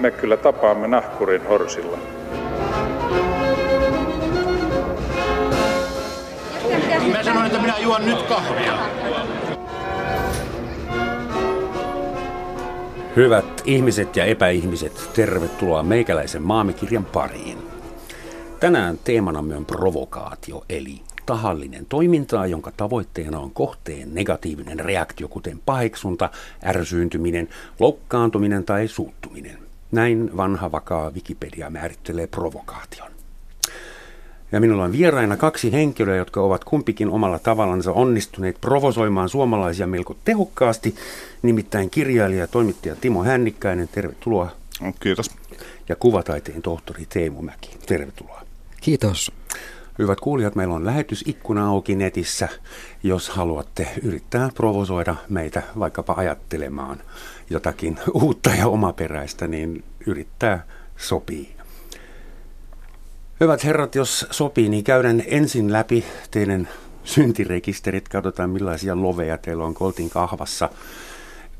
me kyllä tapaamme nahkurin horsilla. Mä sanoin, että minä juon nyt kahvia. Hyvät ihmiset ja epäihmiset, tervetuloa meikäläisen maamikirjan pariin. Tänään teemanamme on provokaatio, eli tahallinen toimintaa, jonka tavoitteena on kohteen negatiivinen reaktio, kuten paheksunta, ärsyyntyminen, loukkaantuminen tai suuttuminen. Näin vanha vakaa Wikipedia määrittelee provokaation. Ja minulla on vieraina kaksi henkilöä, jotka ovat kumpikin omalla tavallansa onnistuneet provosoimaan suomalaisia melko tehokkaasti. Nimittäin kirjailija ja toimittaja Timo Hännikkäinen, tervetuloa. Kiitos. Ja kuvataiteen tohtori Teemu Mäki, tervetuloa. Kiitos. Hyvät kuulijat, meillä on lähetysikkuna auki netissä, jos haluatte yrittää provosoida meitä vaikkapa ajattelemaan jotakin uutta ja omaperäistä, niin yrittää sopii. Hyvät herrat, jos sopii, niin käydään ensin läpi teidän syntirekisterit, katsotaan millaisia loveja teillä on Koltin kahvassa,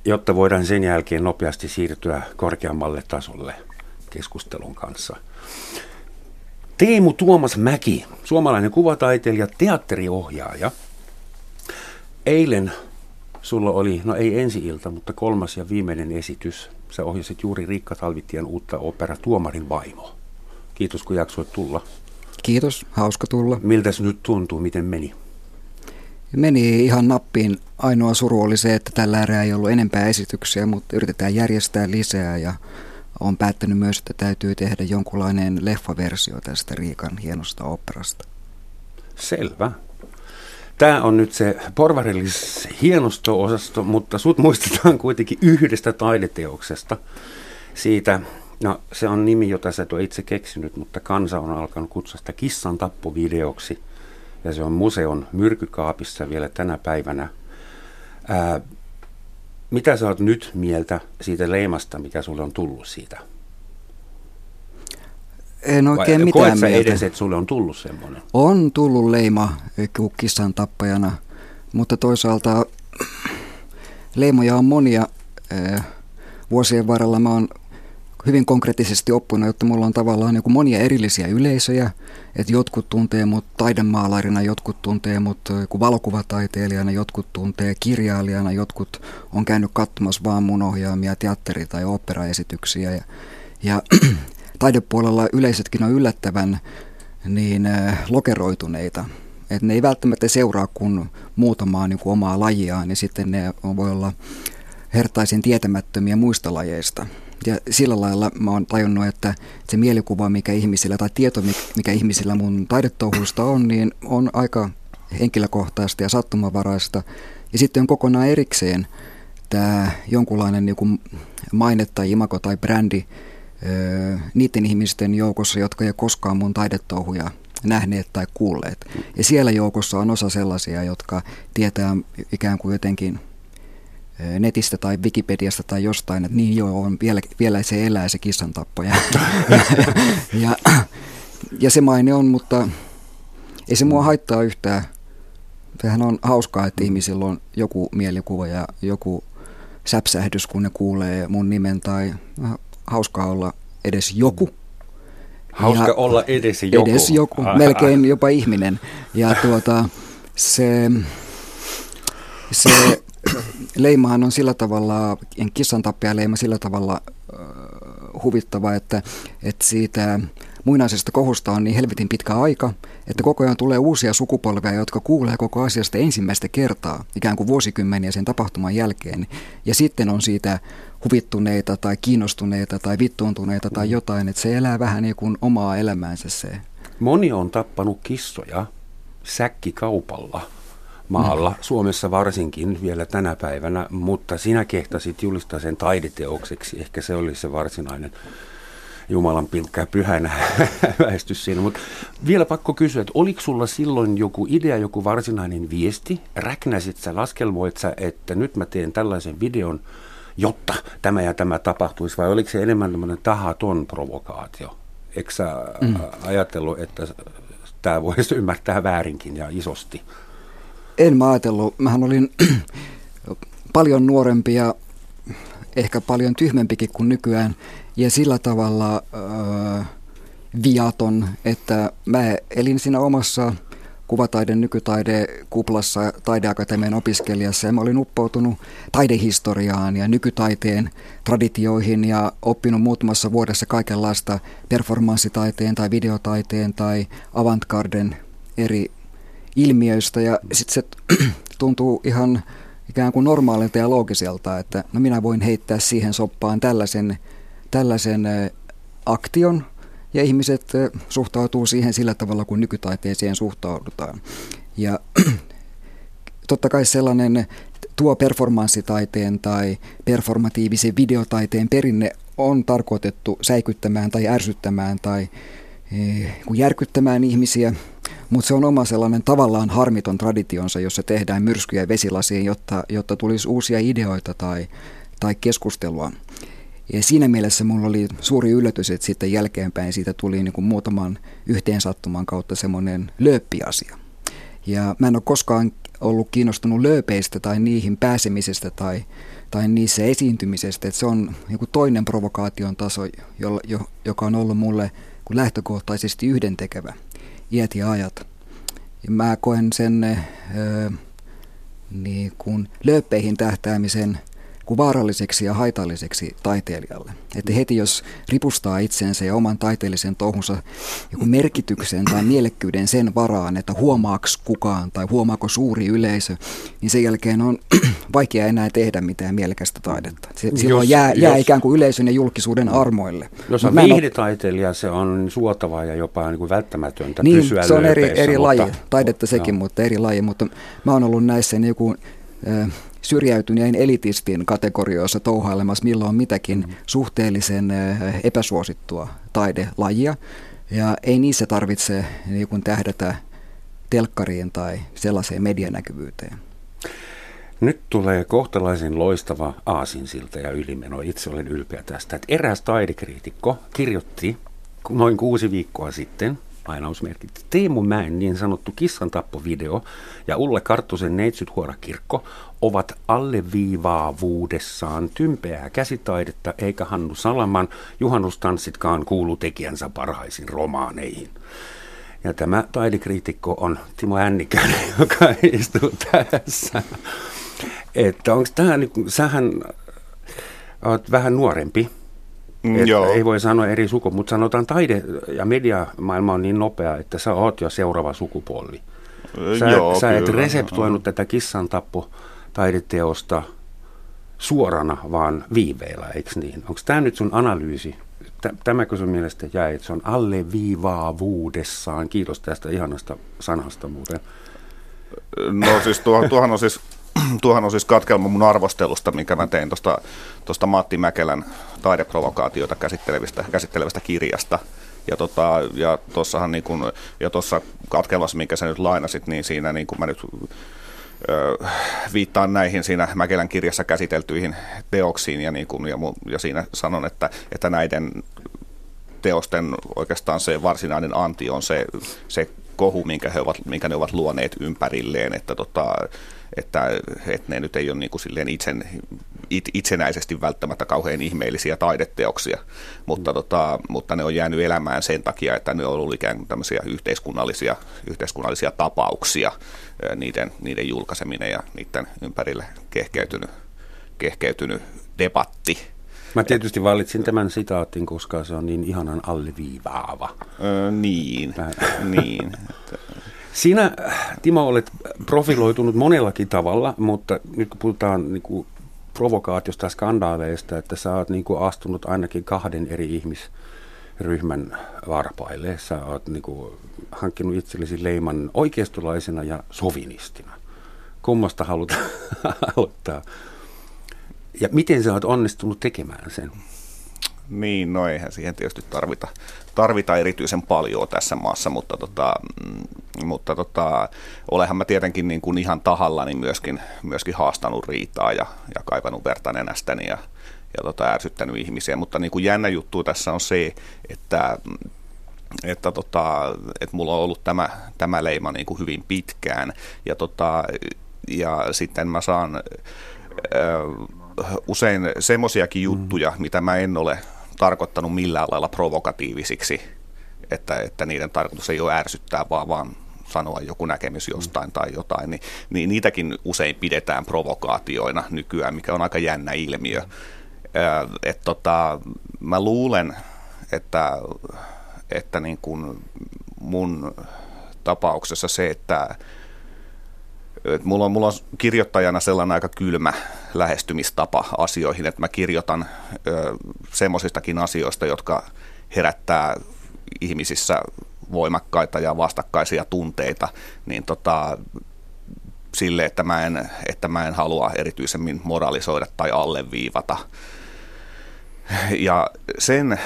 jotta voidaan sen jälkeen nopeasti siirtyä korkeammalle tasolle keskustelun kanssa. Teemu Tuomas Mäki, suomalainen kuvataiteilija, teatteriohjaaja. Eilen sulla oli, no ei ensi ilta, mutta kolmas ja viimeinen esitys. Sä ohjasit juuri Riikka Talvitien uutta opera Tuomarin vaimo. Kiitos kun jaksoit tulla. Kiitos, hauska tulla. Miltä se nyt tuntuu, miten meni? Meni ihan nappiin. Ainoa suru oli se, että tällä erää ei ollut enempää esityksiä, mutta yritetään järjestää lisää ja on päättänyt myös, että täytyy tehdä jonkunlainen leffaversio tästä Riikan hienosta operasta. Selvä. Tämä on nyt se porvarillis hienosto-osasto, mutta sut muistetaan kuitenkin yhdestä taideteoksesta. Siitä, no se on nimi, jota sä et ole itse keksinyt, mutta kansa on alkanut kutsua sitä kissan tappovideoksi. Ja se on museon myrkykaapissa vielä tänä päivänä. Ää, mitä sä oot nyt mieltä siitä leimasta, mikä sulle on tullut siitä? En oikein Vai, mitään mieltä. edes, että sulle on tullut semmoinen? On tullut leima kissan tappajana, mutta toisaalta leimoja on monia. Vuosien varrella mä oon hyvin konkreettisesti oppinut, että mulla on tavallaan niin monia erillisiä yleisöjä, että jotkut tuntee mut taidemaalairina, jotkut tuntee mut valokuvataiteilijana, jotkut tuntee kirjailijana, jotkut on käynyt katsomassa vaan mun ohjaamia teatteri- tai operaesityksiä. Ja, ja taidepuolella yleisetkin on yllättävän niin lokeroituneita. että ne ei välttämättä seuraa kuin muutamaa niin kuin omaa lajiaan, niin sitten ne voi olla hertaisin tietämättömiä muista lajeista. Ja sillä lailla mä oon tajunnut, että se mielikuva, mikä ihmisillä, tai tieto, mikä ihmisillä mun taidetouhuista on, niin on aika henkilökohtaista ja sattumavaraista. Ja sitten on kokonaan erikseen tämä jonkunlainen niin kuin maine tai imako tai brändi niiden ihmisten joukossa, jotka ei koskaan mun taidetouhuja nähneet tai kuulleet. Ja siellä joukossa on osa sellaisia, jotka tietää ikään kuin jotenkin – netistä tai Wikipediasta tai jostain, että niin joo, on, vielä, vielä se elää se kissan tappoja. ja, ja, ja se maine on, mutta ei se mua haittaa yhtään. Sehän on hauskaa, että ihmisillä on joku mielikuva ja joku säpsähdys, kun ne kuulee mun nimen tai hauskaa olla edes joku. Hauska ja olla edes joku. Edes joku, melkein jopa ihminen. Ja tuota, se, se leimahan on sillä tavalla, kissan leima sillä tavalla huvittava, että, että siitä muinaisesta kohusta on niin helvetin pitkä aika, että koko ajan tulee uusia sukupolvia, jotka kuulee koko asiasta ensimmäistä kertaa, ikään kuin vuosikymmeniä sen tapahtuman jälkeen. Ja sitten on siitä huvittuneita tai kiinnostuneita tai vittuuntuneita tai jotain, että se elää vähän niin kuin omaa elämäänsä se. Moni on tappanut kissoja säkkikaupalla maalla, mm. Suomessa varsinkin vielä tänä päivänä, mutta sinä kehtasit julistaa sen taideteokseksi. Ehkä se oli se varsinainen Jumalan pilkkä pyhänä väestys siinä. Mutta vielä pakko kysyä, että oliko sulla silloin joku idea, joku varsinainen viesti? Räknäsit sä, laskelmoit sä, että nyt mä teen tällaisen videon, jotta tämä ja tämä tapahtuisi, vai oliko se enemmän tämmöinen tahaton provokaatio? Eikö sä mm. ajatellut, että tämä voisi ymmärtää väärinkin ja isosti? En mä ajatellut. Mähän olin paljon nuorempi ja ehkä paljon tyhmempikin kuin nykyään. Ja sillä tavalla äh, viaton, että mä elin siinä omassa kuvataiden nykytaide kuplassa taideakatemian opiskelijassa ja mä olin uppoutunut taidehistoriaan ja nykytaiteen traditioihin ja oppinut muutamassa vuodessa kaikenlaista performanssitaiteen tai videotaiteen tai avantgarden eri ilmiöistä. Ja sitten se tuntuu ihan ikään kuin normaalilta ja loogiselta, että no minä voin heittää siihen soppaan tällaisen, tällaisen aktion ja ihmiset suhtautuu siihen sillä tavalla, kuin nykytaiteeseen suhtaudutaan. Ja totta kai sellainen tuo performanssitaiteen tai performatiivisen videotaiteen perinne on tarkoitettu säikyttämään tai ärsyttämään tai eh, järkyttämään ihmisiä, mutta se on oma sellainen tavallaan harmiton traditionsa, jossa tehdään myrskyjä vesilasiin, jotta, jotta tulisi uusia ideoita tai, tai keskustelua. Ja siinä mielessä mulla oli suuri yllätys, että sitten jälkeenpäin siitä tuli niin kuin muutaman yhteensattuman kautta semmoinen lööppiasia. Ja mä en ole koskaan ollut kiinnostunut lööpeistä tai niihin pääsemisestä tai, tai niissä esiintymisestä. Että se on joku toinen provokaation taso, jo, joka on ollut mulle lähtökohtaisesti yhdentekevä iät ja ajat. Ja mä koen sen niin kuin lööppeihin tähtäämisen – kuin vaaralliseksi ja haitalliseksi taiteilijalle. Että heti jos ripustaa itsensä ja oman taiteellisen touhunsa joku merkityksen tai mielekkyyden sen varaan, että huomaaks kukaan tai huomaako suuri yleisö, niin sen jälkeen on vaikea enää tehdä mitään mielekästä taidetta. Se, jos, silloin jää, jää jos, ikään kuin yleisön ja julkisuuden armoille. Jos on viihdetaiteilija, se on suotavaa ja jopa niin kuin välttämätöntä niin, pysyä se on eri, eri laji, taidetta sekin, joo. mutta eri laji. Mutta mä oon ollut näissä niin joku syrjäytyneen elitistin kategorioissa touhailemassa milloin mitäkin mm. suhteellisen epäsuosittua taidelajia. Ja ei niissä tarvitse niin kuin tähdätä telkkariin tai sellaiseen medianäkyvyyteen. Nyt tulee kohtalaisen loistava aasinsilta ja ylimeno. Itse olen ylpeä tästä, että eräs taidekriitikko kirjoitti noin kuusi viikkoa sitten – lainausmerkit. Teemu Mäen niin sanottu kissantappovideo ja Ulle Karttusen Neitsyt kirkko ovat alleviivaavuudessaan tympeää käsitaidetta, eikä Hannu Salaman juhannustanssitkaan kuulu tekijänsä parhaisiin romaaneihin. Ja tämä taidekriitikko on Timo Ännikäinen, joka istuu tässä. Että onko tämä, niin, sähän olet vähän nuorempi Mm, joo. Ei voi sanoa eri suku, mutta sanotaan taide- ja mediamaailma on niin nopea, että sä oot jo seuraava sukupolvi. Sä, Joo, sä et kyllä. reseptoinut tätä kissan tappo taideteosta suorana, vaan viiveellä, eikö niin? Onko tämä nyt sun analyysi? Tämäkö sun mielestä jäi, että se on alleviivaavuudessaan? Kiitos tästä ihanasta sanasta muuten. No siis tuohon, tuohon on siis tuohan on siis katkelma mun arvostelusta, minkä mä tein tuosta Matti Mäkelän taideprovokaatioita käsittelevästä, käsittelevästä kirjasta. Ja, tota, ja tuossahan niin kun, ja katkelmassa, minkä sä nyt lainasit, niin siinä niin kun mä nyt viittaan näihin siinä Mäkelän kirjassa käsiteltyihin teoksiin ja, niin kun, ja, ja siinä sanon, että, että näiden teosten oikeastaan se varsinainen anti on se, se kohu, minkä, he ovat, minkä ne ovat luoneet ympärilleen, että, tota, että, että ne nyt ei ole niin kuin silleen itsen, it, itsenäisesti välttämättä kauhean ihmeellisiä taideteoksia, mutta, mm. tota, mutta ne on jäänyt elämään sen takia, että ne on ollut ikään kuin tämmöisiä yhteiskunnallisia, yhteiskunnallisia tapauksia, niiden, niiden julkaiseminen ja niiden ympärille kehkeytynyt, kehkeytynyt debatti Mä tietysti valitsin tämän sitaatin, koska se on niin ihanan alliviivaava. Öö, niin, Mä... niin. Sinä, Timo, olet profiloitunut monellakin tavalla, mutta nyt kun puhutaan niin kuin provokaatiosta ja skandaaleista, että sä oot niin kuin astunut ainakin kahden eri ihmisryhmän varpaille. Sä oot niin kuin hankkinut itsellesi leiman oikeistolaisena ja sovinistina. Kummasta haluat aloittaa? Ja miten sä oot onnistunut tekemään sen? Niin, no eihän siihen tietysti tarvita, tarvita erityisen paljon tässä maassa, mutta, tota, mm, mutta tota, olehan mä tietenkin niin kuin ihan tahallani myöskin, myöskin haastanut riitaa ja, ja kaivannut verta nenästäni ja, ja tota, ärsyttänyt ihmisiä, mutta niin kuin jännä juttu tässä on se, että että, tota, että mulla on ollut tämä, tämä leima niin kuin hyvin pitkään ja, tota, ja sitten mä saan äh, usein semmoisiakin juttuja, mm. mitä mä en ole tarkoittanut millään lailla provokatiivisiksi, että, että niiden tarkoitus ei ole ärsyttää, vaan, vaan sanoa joku näkemys jostain tai jotain, niin, niin niitäkin usein pidetään provokaatioina nykyään, mikä on aika jännä ilmiö. Et tota, mä luulen, että, että niin kuin mun tapauksessa se, että et mulla, on, mulla on kirjoittajana sellainen aika kylmä lähestymistapa asioihin, että mä kirjoitan semmoisistakin asioista, jotka herättää ihmisissä voimakkaita ja vastakkaisia tunteita, niin tota, sille, että mä, en, että mä en halua erityisemmin moralisoida tai alleviivata. Ja sen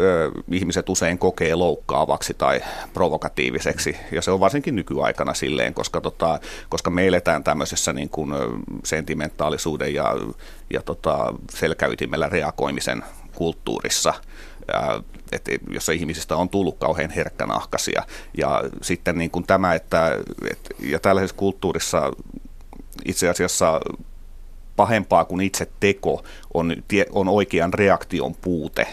ö, ihmiset usein kokee loukkaavaksi tai provokatiiviseksi, ja se on varsinkin nykyaikana silleen, koska, tota, koska me eletään tämmöisessä niin kuin, sentimentaalisuuden ja, ja tota, selkäytimellä reagoimisen kulttuurissa – että jossa ihmisistä on tullut kauhean herkkänahkaisia. Ja sitten niin kuin tämä, että, että ja tällaisessa kulttuurissa itse asiassa pahempaa kuin itse teko on, on oikean reaktion puute.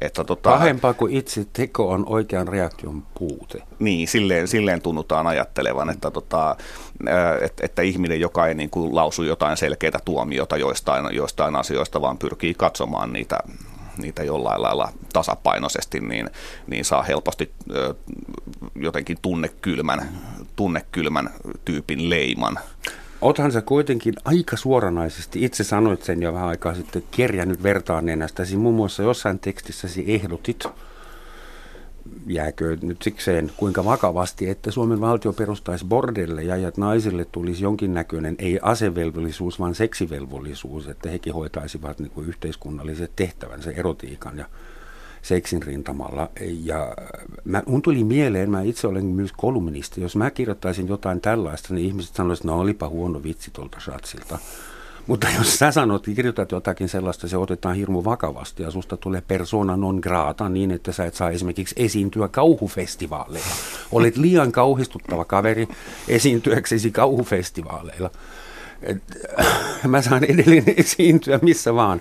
Että tota, Pahempaa kuin itse teko on oikean reaktion puute. Niin, silleen, silleen tunnutaan ajattelevan, että, tota, että, että ihminen, joka ei niin kuin lausu jotain selkeitä tuomiota joistain, joistain asioista, vaan pyrkii katsomaan niitä niitä jollain lailla tasapainoisesti, niin, niin saa helposti ö, jotenkin tunnekylmän, tunnekylmän tyypin leiman. Othan sä kuitenkin aika suoranaisesti, itse sanoit sen jo vähän aikaa sitten, kerjännyt vertaan nenästäsi. Muun muassa jossain tekstissäsi ehdotit, jääkö nyt sikseen kuinka vakavasti, että Suomen valtio perustaisi bordelle ja että naisille tulisi jonkinnäköinen ei asevelvollisuus, vaan seksivelvollisuus, että hekin hoitaisivat niin kuin yhteiskunnalliset tehtävänsä erotiikan ja seksin rintamalla. Ja mä, mun tuli mieleen, mä itse olen myös kolumnisti, jos mä kirjoittaisin jotain tällaista, niin ihmiset sanoisivat, no olipa huono vitsi tuolta Shatsilta. Mutta jos sä sanot, kirjoitat jotakin sellaista, se otetaan hirmu vakavasti ja susta tulee persona non grata niin, että sä et saa esimerkiksi esiintyä kauhufestivaaleilla. Olet liian kauhistuttava kaveri esiintyäksesi kauhufestivaaleilla. Et, mä saan edelleen esiintyä missä vaan.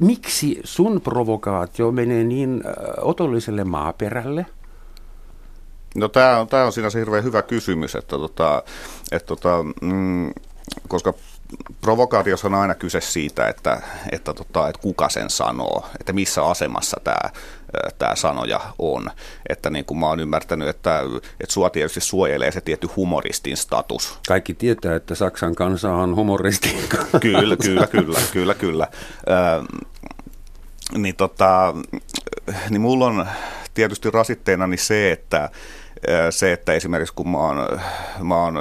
Miksi sun provokaatio menee niin otolliselle maaperälle? No tämä on, tää on siinä se hirveän hyvä kysymys, että, tota, että tota, mm, koska provokaatiossa on aina kyse siitä, että, että, tota, että kuka sen sanoo, että missä asemassa tämä, tämä sanoja on. Että niin kuin mä oon ymmärtänyt, että, että sua tietysti suojelee se tietty humoristin status. Kaikki tietää, että Saksan kansa on humoristin kanssa. Kyllä, kyllä, kyllä, kyllä, kyllä. Niin, tota, niin mulla on tietysti rasitteena niin se, että, se, että esimerkiksi kun mä oon, mä oon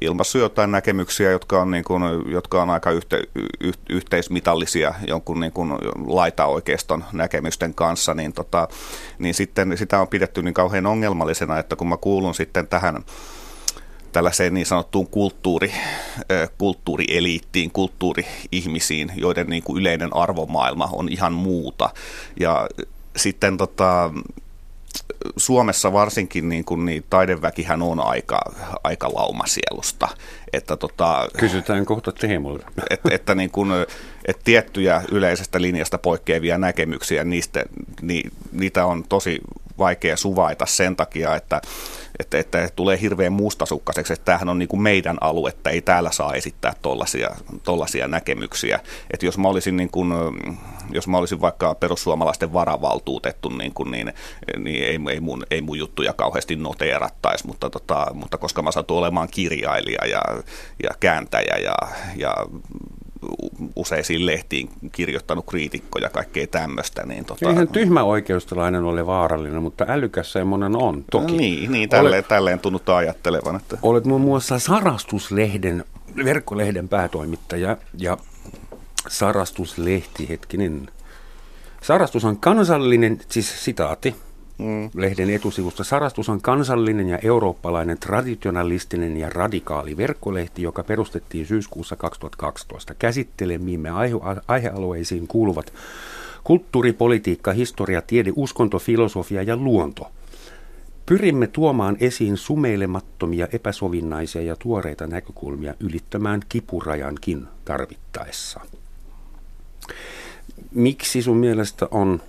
ilmassut jotain näkemyksiä, jotka on, niin kuin, jotka on aika yhte, y, yhteismitallisia jonkun niin kuin laitaoikeiston näkemysten kanssa, niin, tota, niin sitten sitä on pidetty niin kauhean ongelmallisena, että kun mä kuulun sitten tähän tällaiseen niin sanottuun kulttuuri, kulttuurieliittiin, kulttuuri-ihmisiin, joiden niin kuin yleinen arvomaailma on ihan muuta. Ja sitten tota, Suomessa varsinkin niin kuin, niin taideväkihän on aika, aika laumasielusta. Että, tota, Kysytään kohta Teemulta. Että, että, niin kuin, että tiettyjä yleisestä linjasta poikkeavia näkemyksiä, niistä, ni, niitä on tosi vaikea suvaita sen takia, että, että, että tulee hirveän mustasukkaiseksi, että tämähän on niin kuin meidän aluetta, ei täällä saa esittää tollaisia, tollaisia näkemyksiä. Että jos mä olisin, niin kuin, jos mä olisin vaikka perussuomalaisten varavaltuutettu, niin, kuin, niin, niin ei, ei, mun, ei mun juttuja kauheasti noteerattaisi, mutta, tota, mutta koska mä satun olemaan kirjailija ja, ja kääntäjä ja, ja useisiin lehtiin kirjoittanut kriitikkoja ja kaikkea tämmöistä. Niin tota, Eihän tyhmä oikeustalainen ole vaarallinen, mutta älykäs semmoinen on, toki. No niin, niin tälleen, olet, tälleen tunnuttaa ajattelevan. Että. Olet muun muassa Sarastuslehden, verkkolehden päätoimittaja ja Sarastuslehti, hetkinen. Sarastus on kansallinen, siis sitaati, Mm. Lehden etusivusta Sarastus on kansallinen ja eurooppalainen traditionalistinen ja radikaali verkkolehti, joka perustettiin syyskuussa 2012. Käsittelemiimme aihe- aihealueisiin kuuluvat kulttuuri, politiikka, historia, tiede, uskonto, filosofia ja luonto. Pyrimme tuomaan esiin sumeilemattomia, epäsovinnaisia ja tuoreita näkökulmia ylittämään kipurajankin tarvittaessa. Miksi sun mielestä on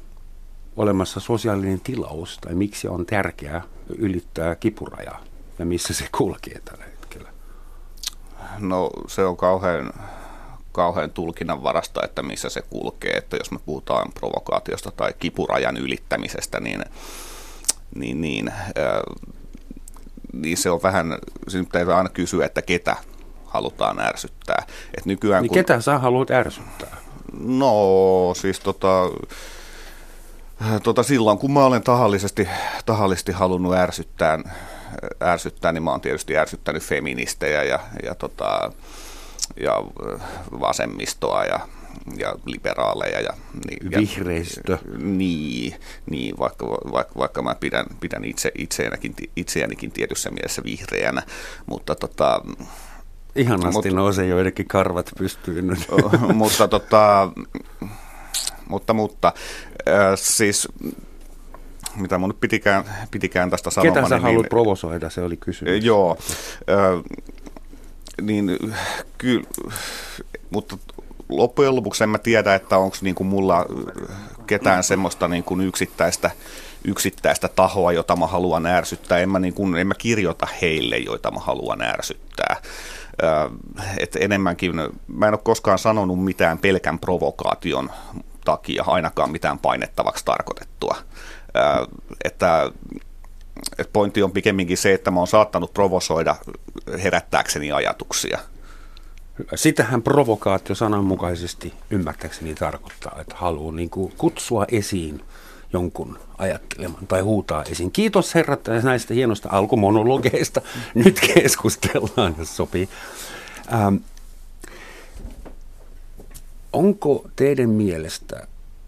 olemassa sosiaalinen tilaus tai miksi on tärkeää ylittää kipurajaa ja missä se kulkee tällä hetkellä? No se on kauhean, kauhean tulkinnan varasta, että missä se kulkee. Että jos me puhutaan provokaatiosta tai kipurajan ylittämisestä, niin, niin, niin, äh, niin se on vähän, siinä pitää aina kysyä, että ketä halutaan ärsyttää. Et nykyään, niin kun, ketä sä haluat ärsyttää? No siis tota, tota, silloin kun mä olen tahallisesti, tahallisesti halunnut ärsyttää, ärsyttää, niin mä oon tietysti ärsyttänyt feministejä ja, ja, tota, ja vasemmistoa ja, ja liberaaleja. Ja, niin, Vihreistö. Ja, niin, niin vaikka, vaikka, vaikka mä pidän, pidän itse, itseänikin, itseänikin tietyssä mielessä vihreänä, mutta tota, Ihanasti Mut, nousee joidenkin karvat pystyyn nyt. mutta, tota, mutta, mutta äh, siis mitä mun nyt pitikään, pitikään tästä sanoa. Ketä sä niin, haluat niin, provosoida, se oli kysymys. Joo, äh, niin kyllä, mutta loppujen lopuksi en mä tiedä, että onko niin kuin mulla ketään semmoista niin kuin yksittäistä, yksittäistä tahoa, jota mä haluan ärsyttää. En mä, niin kuin, en mä kirjoita heille, joita mä haluan ärsyttää. että enemmänkin, mä en ole koskaan sanonut mitään pelkän provokaation takia, ainakaan mitään painettavaksi tarkoitettua. että pointti on pikemminkin se, että mä oon saattanut provosoida herättääkseni ajatuksia. Sitähän provokaatio sananmukaisesti ymmärtääkseni tarkoittaa, että haluaa niin kuin kutsua esiin jonkun ajattelemaan tai huutaa esiin. Kiitos herrat näistä hienoista alkumonologeista. Nyt keskustellaan, jos sopii. Ähm, onko teidän mielestä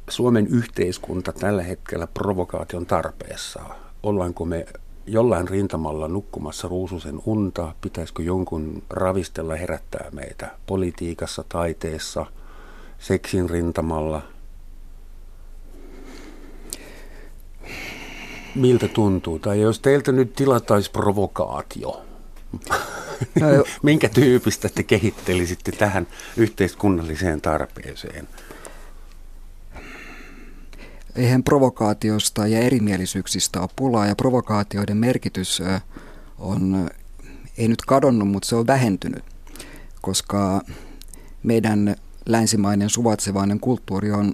Suomen yhteiskunta tällä hetkellä provokaation tarpeessa? Ollaanko me jollain rintamalla nukkumassa ruususen unta? Pitäisikö jonkun ravistella herättää meitä politiikassa, taiteessa, seksin rintamalla? Miltä tuntuu? Tai jos teiltä nyt tilattaisi provokaatio, no, minkä tyypistä te kehittelisitte tähän yhteiskunnalliseen tarpeeseen? eihän provokaatiosta ja erimielisyyksistä ole pulaa ja provokaatioiden merkitys on, ei nyt kadonnut, mutta se on vähentynyt, koska meidän länsimainen suvatsevainen kulttuuri on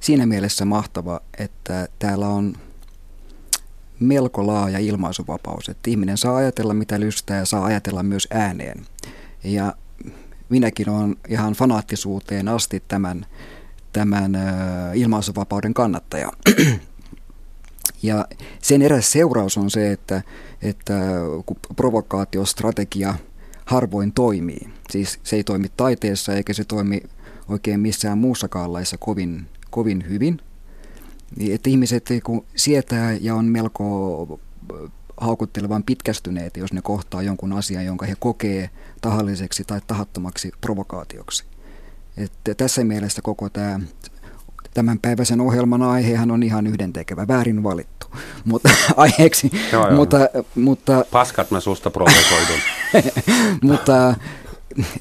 siinä mielessä mahtava, että täällä on melko laaja ilmaisuvapaus, että ihminen saa ajatella mitä lystää ja saa ajatella myös ääneen. Ja minäkin olen ihan fanaattisuuteen asti tämän tämän ilmaisuvapauden kannattaja. Ja sen eräs seuraus on se, että, että kun provokaatiostrategia harvoin toimii, siis se ei toimi taiteessa eikä se toimi oikein missään muussakaan laissa kovin, kovin hyvin, että ihmiset kun sietää ja on melko haukuttelevan pitkästyneet, jos ne kohtaa jonkun asian, jonka he kokee tahalliseksi tai tahattomaksi provokaatioksi. Että tässä mielessä koko tämä tämän päiväisen ohjelman aihehan on ihan yhdentekevä, väärin valittu mutta, aiheeksi. Joo, joo. Mutta, mutta, Paskat mä susta provosoidun. mutta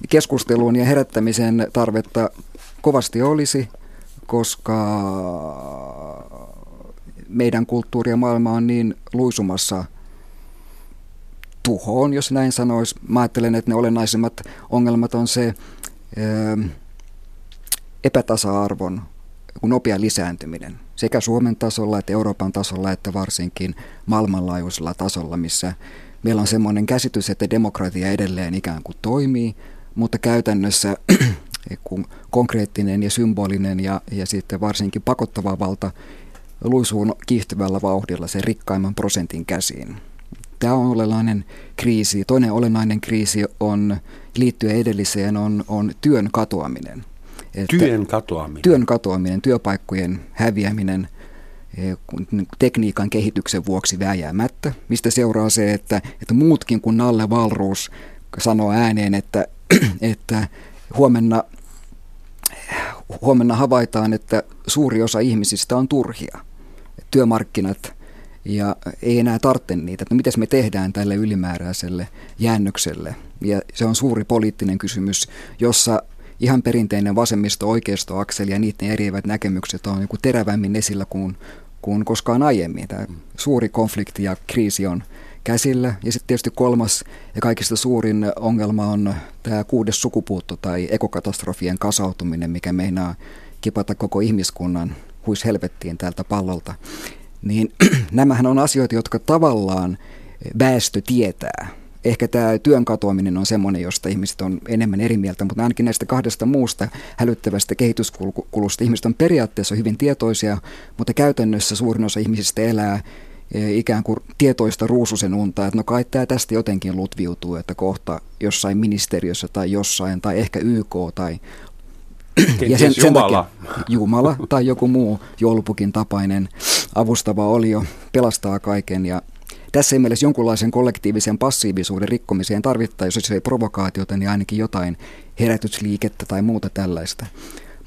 keskusteluun ja herättämisen tarvetta kovasti olisi, koska meidän kulttuuri ja maailma on niin luisumassa tuhoon, jos näin sanoisi. Mä ajattelen, että ne olennaisimmat ongelmat on se, epätasa-arvon nopea lisääntyminen sekä Suomen tasolla että Euroopan tasolla että varsinkin maailmanlaajuisella tasolla, missä meillä on semmoinen käsitys, että demokratia edelleen ikään kuin toimii, mutta käytännössä kun konkreettinen ja symbolinen ja, ja sitten varsinkin pakottava valta luisuu kiihtyvällä vauhdilla sen rikkaimman prosentin käsiin. Tämä on olennainen kriisi. Toinen olennainen kriisi on liittyen edelliseen on, on työn katoaminen. Että työn katoaminen. Työn katoaminen, työpaikkojen häviäminen e, tekniikan kehityksen vuoksi vääjäämättä, mistä seuraa se, että, että muutkin kuin Nalle Valruus sanoo ääneen, että, että huomenna, huomenna havaitaan, että suuri osa ihmisistä on turhia. Työmarkkinat ja ei enää tarvitse niitä. Että no miten me tehdään tälle ylimääräiselle jäännökselle? Ja se on suuri poliittinen kysymys, jossa ihan perinteinen vasemmisto-oikeisto-akseli ja niiden eriävät näkemykset on joku terävämmin esillä kuin, kuin koskaan aiemmin. Tämä suuri konflikti ja kriisi on käsillä. Ja sitten tietysti kolmas ja kaikista suurin ongelma on tämä kuudes sukupuutto tai ekokatastrofien kasautuminen, mikä meinaa kipata koko ihmiskunnan huis helvettiin tältä pallolta. Niin nämähän on asioita, jotka tavallaan väestö tietää. Ehkä tämä työn katoaminen on semmoinen, josta ihmiset on enemmän eri mieltä, mutta ainakin näistä kahdesta muusta hälyttävästä kehityskulusta ihmiset on periaatteessa hyvin tietoisia, mutta käytännössä suurin osa ihmisistä elää e, ikään kuin tietoista ruususen unta, että no kai tämä tästä jotenkin lutviutuu, että kohta jossain ministeriössä tai jossain, tai ehkä YK tai ja sen, sen Jumala. Takia, Jumala tai joku muu joulupukin tapainen avustava olio pelastaa kaiken ja tässä mielessä jonkunlaisen kollektiivisen passiivisuuden rikkomiseen tarvittaisiin, jos ei provokaatiota, niin ainakin jotain herätysliikettä tai muuta tällaista.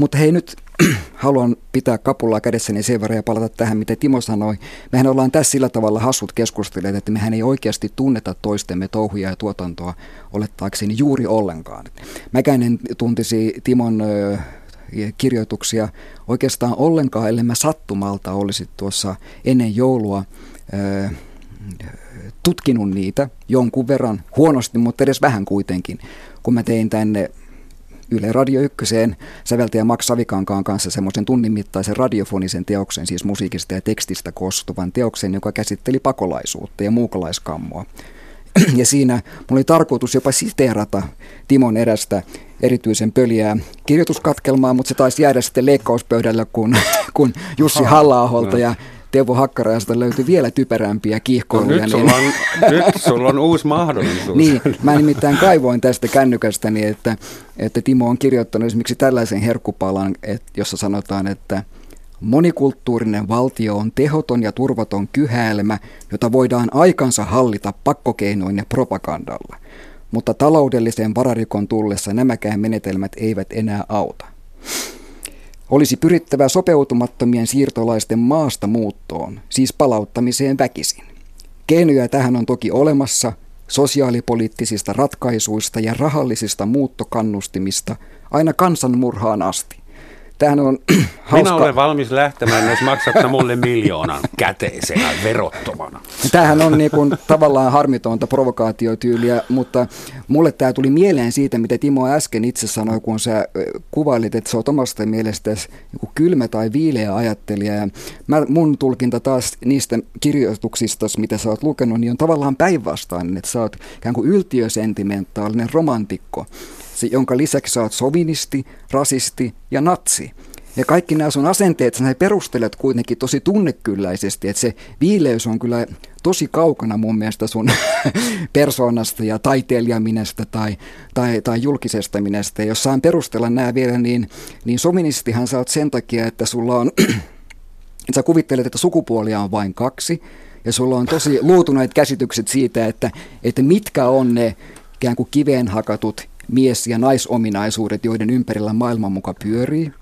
Mutta hei nyt haluan pitää kapullaa kädessäni sen verran ja palata tähän, mitä Timo sanoi. Mehän ollaan tässä sillä tavalla hassut keskustelijat, että mehän ei oikeasti tunneta toistemme touhuja ja tuotantoa olettaakseni juuri ollenkaan. Mäkään en tuntisi Timon kirjoituksia oikeastaan ollenkaan, ellei mä sattumalta olisi tuossa ennen joulua tutkinut niitä jonkun verran, huonosti, mutta edes vähän kuitenkin, kun mä tein tänne Yle Radio 1 säveltäjä Max Savikankaan kanssa semmoisen tunnin mittaisen radiofonisen teoksen, siis musiikista ja tekstistä koostuvan teoksen, joka käsitteli pakolaisuutta ja muukalaiskammoa. Ja siinä mulla oli tarkoitus jopa siteerata Timon erästä erityisen pöliää kirjoituskatkelmaa, mutta se taisi jäädä sitten leikkauspöydällä kuin, kun Jussi halla ja Teuvo Hakkaraista löytyi vielä typerämpiä kiihkoiluja. No, nyt, sulla on, nyt sulla on uusi mahdollisuus. niin, mä nimittäin kaivoin tästä kännykästäni, että, että Timo on kirjoittanut esimerkiksi tällaisen herkkupalan, että, jossa sanotaan, että Monikulttuurinen valtio on tehoton ja turvaton kyhäelmä, jota voidaan aikansa hallita pakkokeinoin ja propagandalla. Mutta taloudelliseen vararikon tullessa nämäkään menetelmät eivät enää auta. Olisi pyrittävä sopeutumattomien siirtolaisten maasta muuttoon, siis palauttamiseen väkisin. Keinoja tähän on toki olemassa, sosiaalipoliittisista ratkaisuista ja rahallisista muuttokannustimista aina kansanmurhaan asti. Tämähän on hauska. Minä olen valmis lähtemään, jos maksatte mulle miljoonan käteisenä verottomana. Tämähän on niin kuin tavallaan harmitonta provokaatiotyyliä, mutta mulle tämä tuli mieleen siitä, mitä Timo äsken itse sanoi, kun sä kuvailit, että se on omasta mielestäsi niin kylmä tai viileä ajattelija. Ja mä, mun tulkinta taas niistä kirjoituksista, mitä sä oot lukenut, niin on tavallaan päinvastainen, että sä oot ikään kuin yltiösentimentaalinen romantikko se, jonka lisäksi sä oot sovinisti, rasisti ja natsi. Ja kaikki nämä sun asenteet, sä perustelet kuitenkin tosi tunnekylläisesti, että se viileys on kyllä tosi kaukana mun mielestä sun persoonasta ja taiteilijaminesta tai, tai, tai julkisesta minestä. Jos saan perustella nämä vielä, niin, niin sovinistihan sä oot sen takia, että sulla on, että sä kuvittelet, että sukupuolia on vain kaksi, ja sulla on tosi luutuneet käsitykset siitä, että, että mitkä on ne ikään kuin kiveen hakatut mies- ja naisominaisuudet, joiden ympärillä maailma muka pyörii.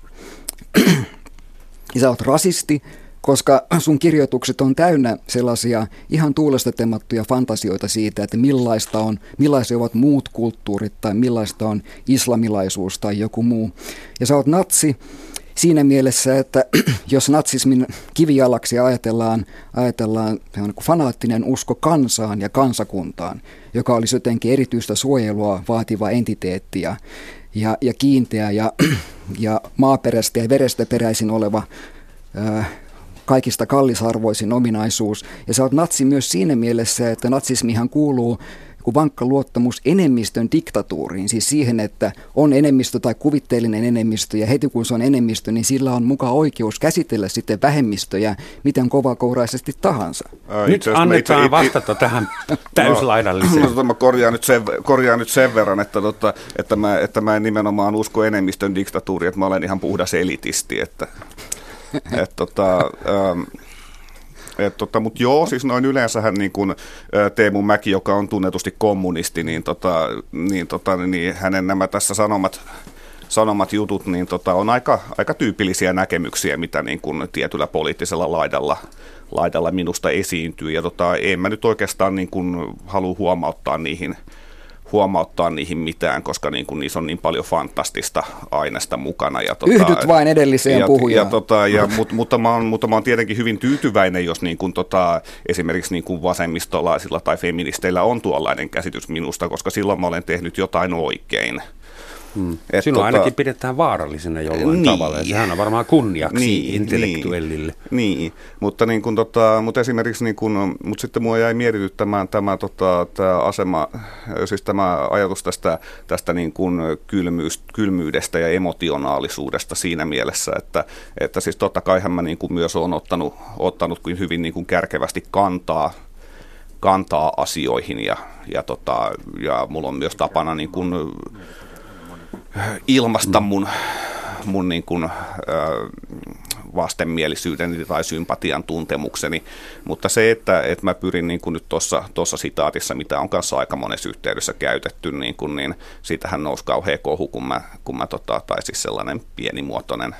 ja sä oot rasisti, koska sun kirjoitukset on täynnä sellaisia ihan tuulesta temattuja fantasioita siitä, että millaista on, millaisia ovat muut kulttuurit tai millaista on islamilaisuus tai joku muu. Ja sä oot natsi, siinä mielessä, että jos natsismin kivijalaksi ajatellaan, ajatellaan niin fanaattinen usko kansaan ja kansakuntaan, joka olisi jotenkin erityistä suojelua vaativa entiteetti ja, ja, ja kiinteä ja, ja maaperästä ja verestä peräisin oleva ää, kaikista kallisarvoisin ominaisuus. Ja sä oot natsi myös siinä mielessä, että natsismihan kuuluu kuin vankka luottamus enemmistön diktatuuriin, siis siihen, että on enemmistö tai kuvitteellinen enemmistö, ja heti kun se on enemmistö, niin sillä on mukaan oikeus käsitellä sitten vähemmistöjä miten kovakouraisesti tahansa. Ää, nyt annetaan itse, vastata tähän täyslaidalliseen. No, mä korjaan nyt sen, korjaan nyt sen verran, että, tota, että, mä, että mä en nimenomaan usko enemmistön diktatuuriin, että mä olen ihan puhdas elitisti, että, että tota, ähm, tota, Mutta joo, siis noin yleensähän niin kun Teemu Mäki, joka on tunnetusti kommunisti, niin, tota, niin, tota, niin hänen nämä tässä sanomat sanomat jutut niin tota, on aika, aika tyypillisiä näkemyksiä, mitä niin kun tietyllä poliittisella laidalla, laidalla minusta esiintyy. Ja tota, en mä nyt oikeastaan niin kuin halua huomauttaa niihin huomauttaa niihin mitään, koska niin kuin niissä on niin paljon fantastista aineesta mukana. Ja tota, Yhdyt vain edelliseen ja, puhujaan. Ja, tota, ja, mutta, mutta, mä oon, mutta mä oon tietenkin hyvin tyytyväinen, jos niin kuin, tota, esimerkiksi niin kuin vasemmistolaisilla tai feministeillä on tuollainen käsitys minusta, koska silloin mä olen tehnyt jotain oikein. Hmm. Et Sinua tota, ainakin pidetään vaarallisena jollain niin, tavalla, ja sehän on varmaan kunniaksi niin, intellektuellille. Niin, niin. Mutta, niin kun, tota, mutta esimerkiksi, niin kun, mutta sitten mua jäi mietityttämään tämä, tota, tämä asema, siis tämä ajatus tästä, tästä niin kun kylmyys, kylmyydestä ja emotionaalisuudesta siinä mielessä, että, että siis totta kaihan mä niin kuin myös olen ottanut, ottanut hyvin niin kuin kärkevästi kantaa kantaa asioihin ja, ja, tota, ja mulla on myös tapana niin kuin ilmasta mun, mun niin kuin, vastenmielisyyteni tai sympatian tuntemukseni, mutta se, että, että mä pyrin niin kuin nyt tuossa sitaatissa, mitä on kanssa aika monessa yhteydessä käytetty, niin, kuin, niin siitähän nousi kauhean kohu, kun mä, kun mä tota, tai siis sellainen pienimuotoinen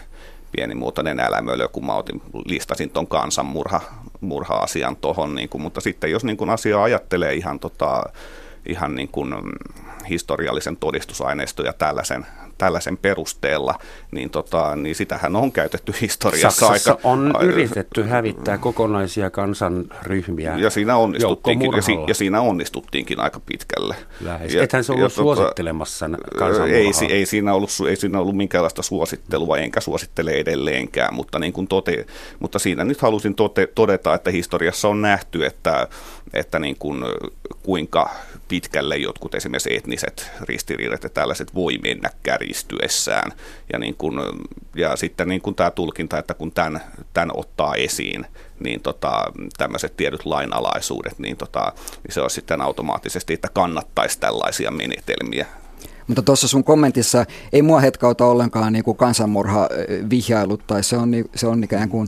pienimuotoinen älämölö, kun mä otin, listasin tuon kansanmurha murha-asian tuohon, niin mutta sitten jos niin kuin asia ajattelee ihan tota, ihan niin kuin mm, historiallisen todistusaineiston ja tällaisen, tällaisen perusteella, niin, tota, niin sitähän on käytetty historiassa Saksassa aika... on yritetty hävittää kokonaisia kansanryhmiä ja siinä onnistuttiinkin, ja, si, ja siinä onnistuttiinkin aika pitkälle. Lähes. Ja, Ethän se ollut ja, tota, suosittelemassa. Ei, ei, siinä ollut, ei siinä ollut minkäänlaista suosittelua, enkä suosittele edelleenkään, mutta, niin kuin tote, mutta siinä nyt halusin tote, todeta, että historiassa on nähty, että, että niin kuin, kuinka pitkälle jotkut esimerkiksi etniset ristiriidat ja tällaiset voi mennä kärjistyessään. Ja, niin kun, ja sitten niin kun tämä tulkinta, että kun tämän, tämän ottaa esiin, niin tota, tämmöiset tiedyt lainalaisuudet, niin, tota, niin se on sitten automaattisesti, että kannattaisi tällaisia menetelmiä mutta tuossa sun kommentissa ei mua hetkauta ollenkaan niin kuin kansanmurha vihjailut tai se on, se on ikään kuin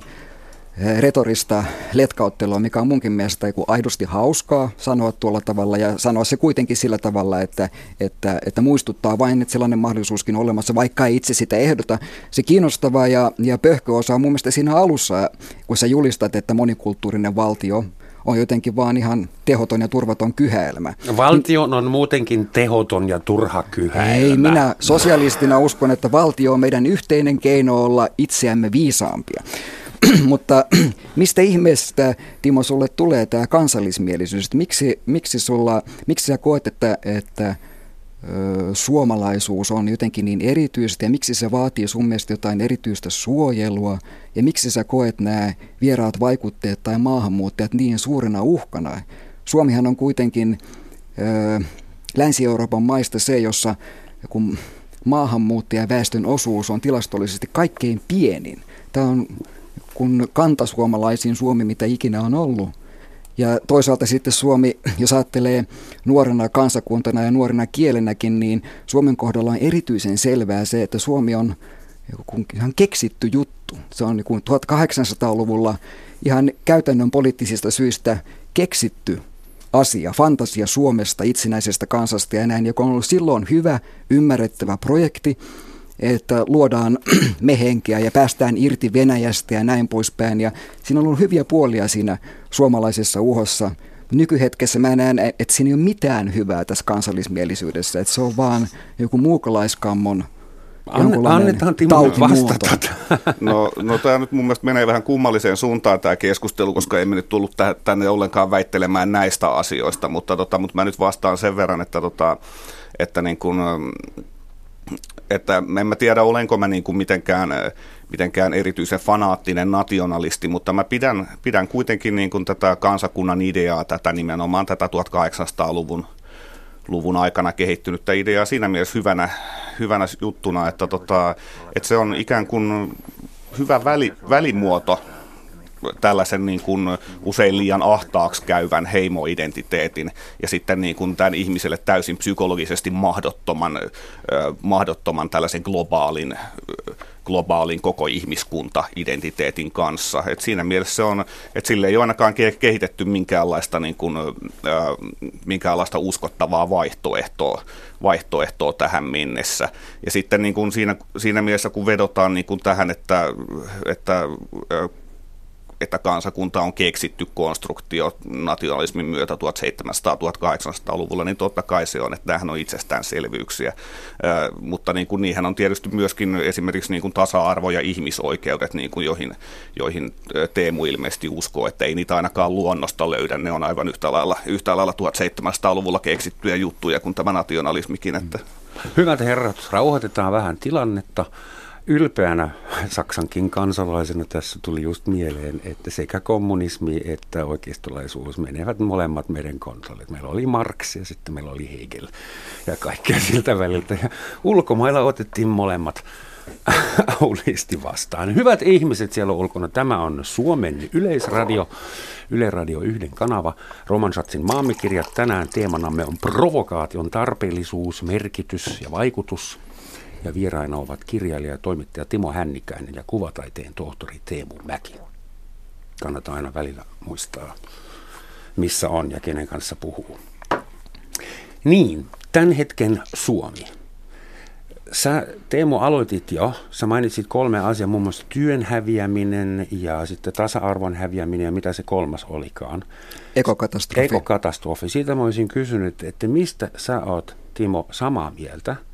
retorista letkauttelua, mikä on munkin mielestä aidosti hauskaa sanoa tuolla tavalla ja sanoa se kuitenkin sillä tavalla, että, että, että muistuttaa vain, että sellainen mahdollisuuskin on olemassa, vaikka ei itse sitä ehdota. Se kiinnostava ja, ja pöhkö osa on mun mielestä siinä alussa, kun sä julistat, että monikulttuurinen valtio on jotenkin vaan ihan tehoton ja turvaton kyhäelmä. Valtio on muutenkin tehoton ja turha kyhäelmä. Ei, minä sosialistina uskon, että valtio on meidän yhteinen keino olla itseämme viisaampia. Mutta mistä ihmeestä, Timo, sulle tulee tämä kansallismielisyys? Miksi, miksi, sulla, miksi sä koet, että, että suomalaisuus on jotenkin niin erityistä ja miksi se vaatii sun mielestä jotain erityistä suojelua ja miksi sä koet nämä vieraat vaikutteet tai maahanmuuttajat niin suurena uhkana? Suomihan on kuitenkin ö, Länsi-Euroopan maista se, jossa kun maahanmuuttajaväestön osuus on tilastollisesti kaikkein pienin. Tämä on kuin kantasuomalaisiin Suomi, mitä ikinä on ollut. Ja toisaalta sitten Suomi, jos ajattelee nuorena kansakuntana ja nuorena kielenäkin, niin Suomen kohdalla on erityisen selvää se, että Suomi on ihan keksitty juttu. Se on niin 1800-luvulla ihan käytännön poliittisista syistä keksitty asia, fantasia Suomesta, itsenäisestä kansasta ja näin, joka on ollut silloin hyvä, ymmärrettävä projekti, että luodaan mehenkeä ja päästään irti Venäjästä ja näin poispäin. Ja siinä on ollut hyviä puolia siinä suomalaisessa uhossa. Nykyhetkessä mä näen, että siinä ei ole mitään hyvää tässä kansallismielisyydessä, että se on vaan joku muukalaiskammon Annetaan Timo vastata. No, no tämä nyt mun mielestä menee vähän kummalliseen suuntaan tämä keskustelu, koska emme nyt tullut tänne ollenkaan väittelemään näistä asioista, mutta, tota, mutta mä nyt vastaan sen verran, että, tota, että niin kun, että en mä tiedä, olenko mä niin kuin mitenkään, mitenkään erityisen fanaattinen nationalisti, mutta mä pidän, pidän kuitenkin niin kuin tätä kansakunnan ideaa, tätä nimenomaan tätä 1800-luvun luvun aikana kehittynyttä ideaa siinä mielessä hyvänä, hyvänä juttuna, että, tota, että se on ikään kuin hyvä väli, välimuoto tällaisen niin kuin usein liian ahtaaksi käyvän heimoidentiteetin ja sitten niin kuin tämän ihmiselle täysin psykologisesti mahdottoman, mahdottoman tällaisen globaalin globaalin koko ihmiskunta-identiteetin kanssa. Et siinä mielessä se on, että sille ei ole ainakaan kehitetty minkäänlaista, niin kuin, äh, minkäänlaista uskottavaa vaihtoehtoa, vaihtoehtoa tähän mennessä. Ja sitten niin kuin siinä, siinä mielessä, kun vedotaan niin kuin tähän, että, että että kansakunta on keksitty konstruktio nationalismin myötä 1700-1800-luvulla, niin totta kai se on, että tämähän on itsestäänselvyyksiä. Mutta niin kuin, niinhän on tietysti myöskin esimerkiksi niin kuin tasa-arvo ja ihmisoikeudet, niin kuin joihin, joihin Teemu ilmeisesti uskoo, että ei niitä ainakaan luonnosta löydä. Ne on aivan yhtä lailla, yhtä lailla 1700-luvulla keksittyjä juttuja kuin tämä nationalismikin. Että. Hyvät herrat, rauhoitetaan vähän tilannetta ylpeänä Saksankin kansalaisena tässä tuli just mieleen, että sekä kommunismi että oikeistolaisuus menevät molemmat meidän kontolle. Meillä oli Marx ja sitten meillä oli Hegel ja kaikkea siltä väliltä. Ja ulkomailla otettiin molemmat auliisti vastaan. Hyvät ihmiset siellä ulkona, tämä on Suomen yleisradio, Yle Radio yhden kanava. Roman Schatzin maamikirjat tänään teemanamme on provokaation tarpeellisuus, merkitys ja vaikutus. Ja vieraina ovat kirjailija ja toimittaja Timo Hännikäinen ja kuvataiteen tohtori Teemu Mäki. Kannattaa aina välillä muistaa, missä on ja kenen kanssa puhuu. Niin, tämän hetken Suomi. Sä, Teemu, aloitit jo. Sä mainitsit kolme asiaa, muun muassa työn häviäminen ja sitten tasa-arvon häviäminen ja mitä se kolmas olikaan. Ekokatastrofi. Ekokatastrofi. Siitä mä olisin kysynyt, että mistä sä oot, Timo, samaa mieltä –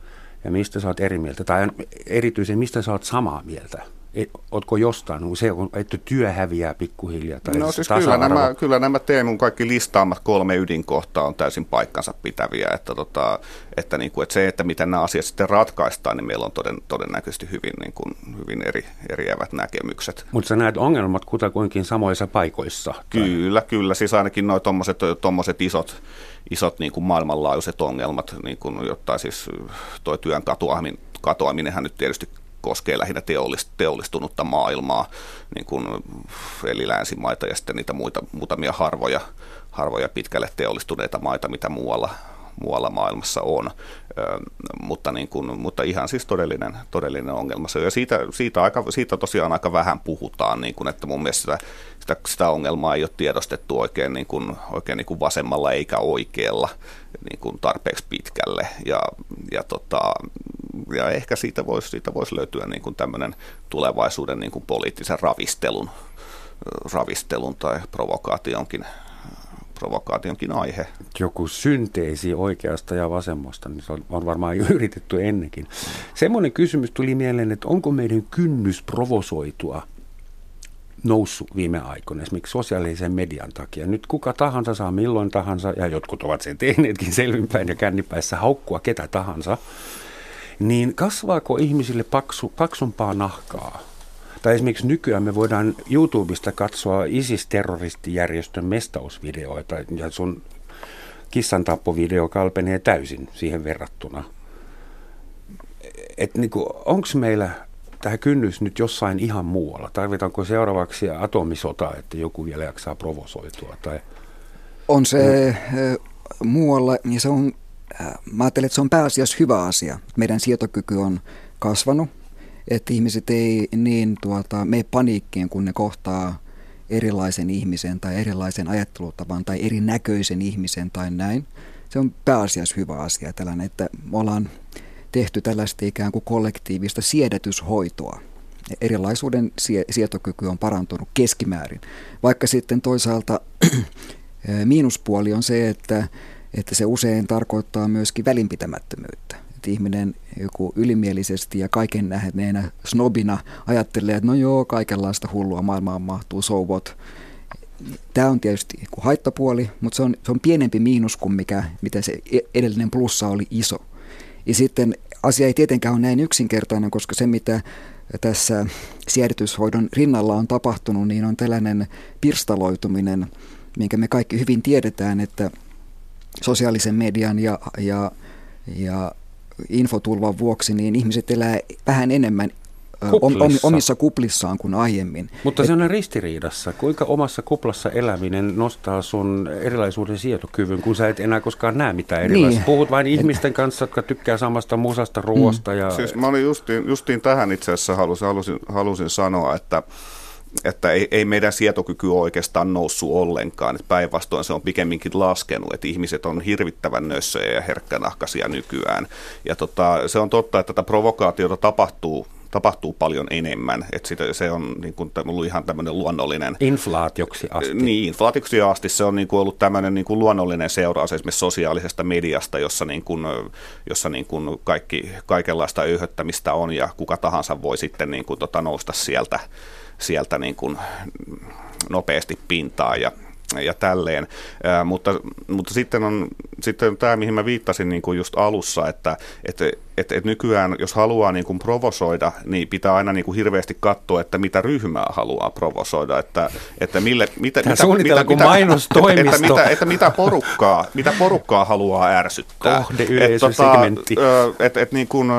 ja mistä sä oot eri mieltä, tai erityisen mistä sä oot samaa mieltä? Et, ootko jostain, se on, että työ häviää pikkuhiljaa? Tai no siis kyllä nämä, kyllä nämä Teemun kaikki listaamat kolme ydinkohtaa on täysin paikkansa pitäviä, että, tota, että, niin kuin, että se, että miten nämä asiat sitten ratkaistaan, niin meillä on toden, todennäköisesti hyvin, niin kuin, hyvin eri, eriävät näkemykset. Mutta sä näet ongelmat kutakuinkin samoissa paikoissa? Kyllä, tai? kyllä, siis ainakin nuo tuommoiset isot, isot niin kuin maailmanlaajuiset ongelmat, niin kuin, jotta siis tuo työn katoaminen, katoaminenhan nyt tietysti koskee lähinnä teollistunutta maailmaa, niin kuin, eli länsimaita ja sitten niitä muita, muutamia harvoja, harvoja pitkälle teollistuneita maita, mitä muualla, muualla maailmassa on, mutta, niin kuin, mutta ihan siis todellinen, todellinen ongelma se Ja siitä, siitä, aika, siitä tosiaan aika vähän puhutaan, niin kuin, että mun mielestä sitä, sitä, sitä ongelmaa ei ole tiedostettu oikein, niin kuin, oikein niin kuin vasemmalla eikä oikealla niin kuin tarpeeksi pitkälle. Ja, ja, tota, ja ehkä siitä voisi, siitä voisi löytyä niin kuin tämmöinen tulevaisuuden niin kuin poliittisen ravistelun, ravistelun tai provokaationkin provokaationkin aihe. Joku synteesi oikeasta ja vasemmasta, niin se on, varmaan jo yritetty ennenkin. Semmoinen kysymys tuli mieleen, että onko meidän kynnys provosoitua noussut viime aikoina, esimerkiksi sosiaalisen median takia. Nyt kuka tahansa saa milloin tahansa, ja jotkut ovat sen tehneetkin selvinpäin ja kännipäissä haukkua ketä tahansa, niin kasvaako ihmisille paksu, paksumpaa nahkaa? Tai esimerkiksi nykyään me voidaan YouTubesta katsoa ISIS-terroristijärjestön mestausvideoita, ja sun kissantappovideo kalpenee täysin siihen verrattuna. Et niin onko meillä tämä kynnys nyt jossain ihan muualla? Tarvitaanko seuraavaksi atomisota, että joku vielä jaksaa provosoitua? Tai... On se no. muualla, ja se on, mä ajattelen, että se on pääasiassa hyvä asia. Meidän sietokyky on kasvanut, että ihmiset ei niin tuota, mene paniikkiin, kun ne kohtaa erilaisen ihmisen tai erilaisen ajattelutavan tai erinäköisen ihmisen tai näin. Se on pääasiassa hyvä asia tällainen, että me ollaan tehty tällaista ikään kuin kollektiivista siedätyshoitoa. Erilaisuuden sietokyky on parantunut keskimäärin. Vaikka sitten toisaalta miinuspuoli on se, että, että se usein tarkoittaa myöskin välinpitämättömyyttä. Että ihminen joku ylimielisesti ja kaiken nähneenä snobina ajattelee, että no joo, kaikenlaista hullua maailmaan mahtuu, so what. Tämä on tietysti haittapuoli, mutta se on, se on pienempi miinus kuin mikä, mitä se e-, edellinen plussa oli iso. Ja sitten asia ei tietenkään ole näin yksinkertainen, koska se mitä tässä siedätyshoidon rinnalla on tapahtunut, niin on tällainen pirstaloituminen, minkä me kaikki hyvin tiedetään, että sosiaalisen median ja, ja, ja infotulvan vuoksi, niin ihmiset elää vähän enemmän Kuplissa. omissa kuplissaan kuin aiemmin. Mutta se on ristiriidassa. Kuinka omassa kuplassa eläminen nostaa sun erilaisuuden sietokyvyn, kun sä et enää koskaan näe mitään erilaista? Niin. Puhut vain ihmisten kanssa, jotka tykkää samasta musasta ruoasta. Mm. Ja... Siis mä olin justiin, justiin tähän itse asiassa halusin, halusin, halusin sanoa, että että ei, ei meidän sietokyky ole oikeastaan noussut ollenkaan. Päinvastoin se on pikemminkin laskenut, että ihmiset on hirvittävän nössöjä ja herkkänahkaisia nykyään. Ja tota, se on totta, että tätä provokaatiota tapahtuu tapahtuu paljon enemmän. Että sitä, se on niin kuin, ollut ihan tämmöinen luonnollinen... Inflaatioksi asti. Niin, inflaatioksi asti se on niin kuin ollut tämmöinen niin kuin luonnollinen seuraus esimerkiksi sosiaalisesta mediasta, jossa, niin kuin, jossa niin kuin kaikki, kaikenlaista öyhöttämistä on ja kuka tahansa voi sitten niin kuin, tota, nousta sieltä, sieltä niin kuin nopeasti pintaa ja ja tälleen. Ää, mutta, mutta sitten on sitten tämä, mihin mä viittasin niin kuin just alussa, että et, et, et nykyään, jos haluaa niin kuin provosoida, niin pitää aina niin kuin hirveästi katsoa, että mitä ryhmää haluaa provosoida, että, että mille, mitä, Tämä mitä, mitä, kuin mitä, mainostoimisto. että, mitä, että mitä, porukkaa, mitä porukkaa haluaa ärsyttää. Kohdeyleisösegmentti. Et, tota, et, et, niin kuin,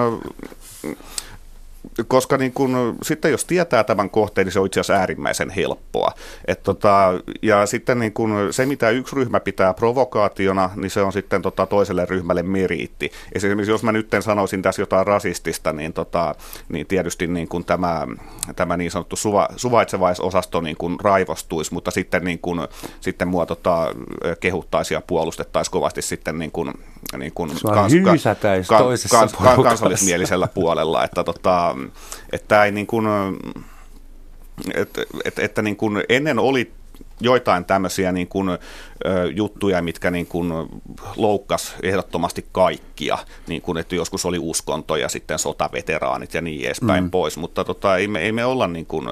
koska niin kun, sitten jos tietää tämän kohteen, niin se on itse asiassa äärimmäisen helppoa. Et tota, ja sitten niin kun, se, mitä yksi ryhmä pitää provokaationa, niin se on sitten tota, toiselle ryhmälle meriitti. Esimerkiksi jos mä nyt sanoisin tässä jotain rasistista, niin, tota, niin tietysti niin kun tämä, tämä niin sanottu suva, suvaitsevaisosasto niin kun raivostuisi, mutta sitten, niin kun, sitten mua tota, kehuttaisi ja puolustettaisiin kovasti sitten niin kun, niin kun kans, kans, kans, kans, kansallismielisellä puolella. Että tota, että ei niin kuin, että, että, että niin kuin ennen oli joitain tämmöisiä niin kuin, juttuja, mitkä niin kuin loukkas ehdottomasti kaikkia, niin kuin, että joskus oli uskonto ja sitten sotaveteraanit ja niin edespäin mm. pois, mutta tota, ei, me, ei me olla niin kuin,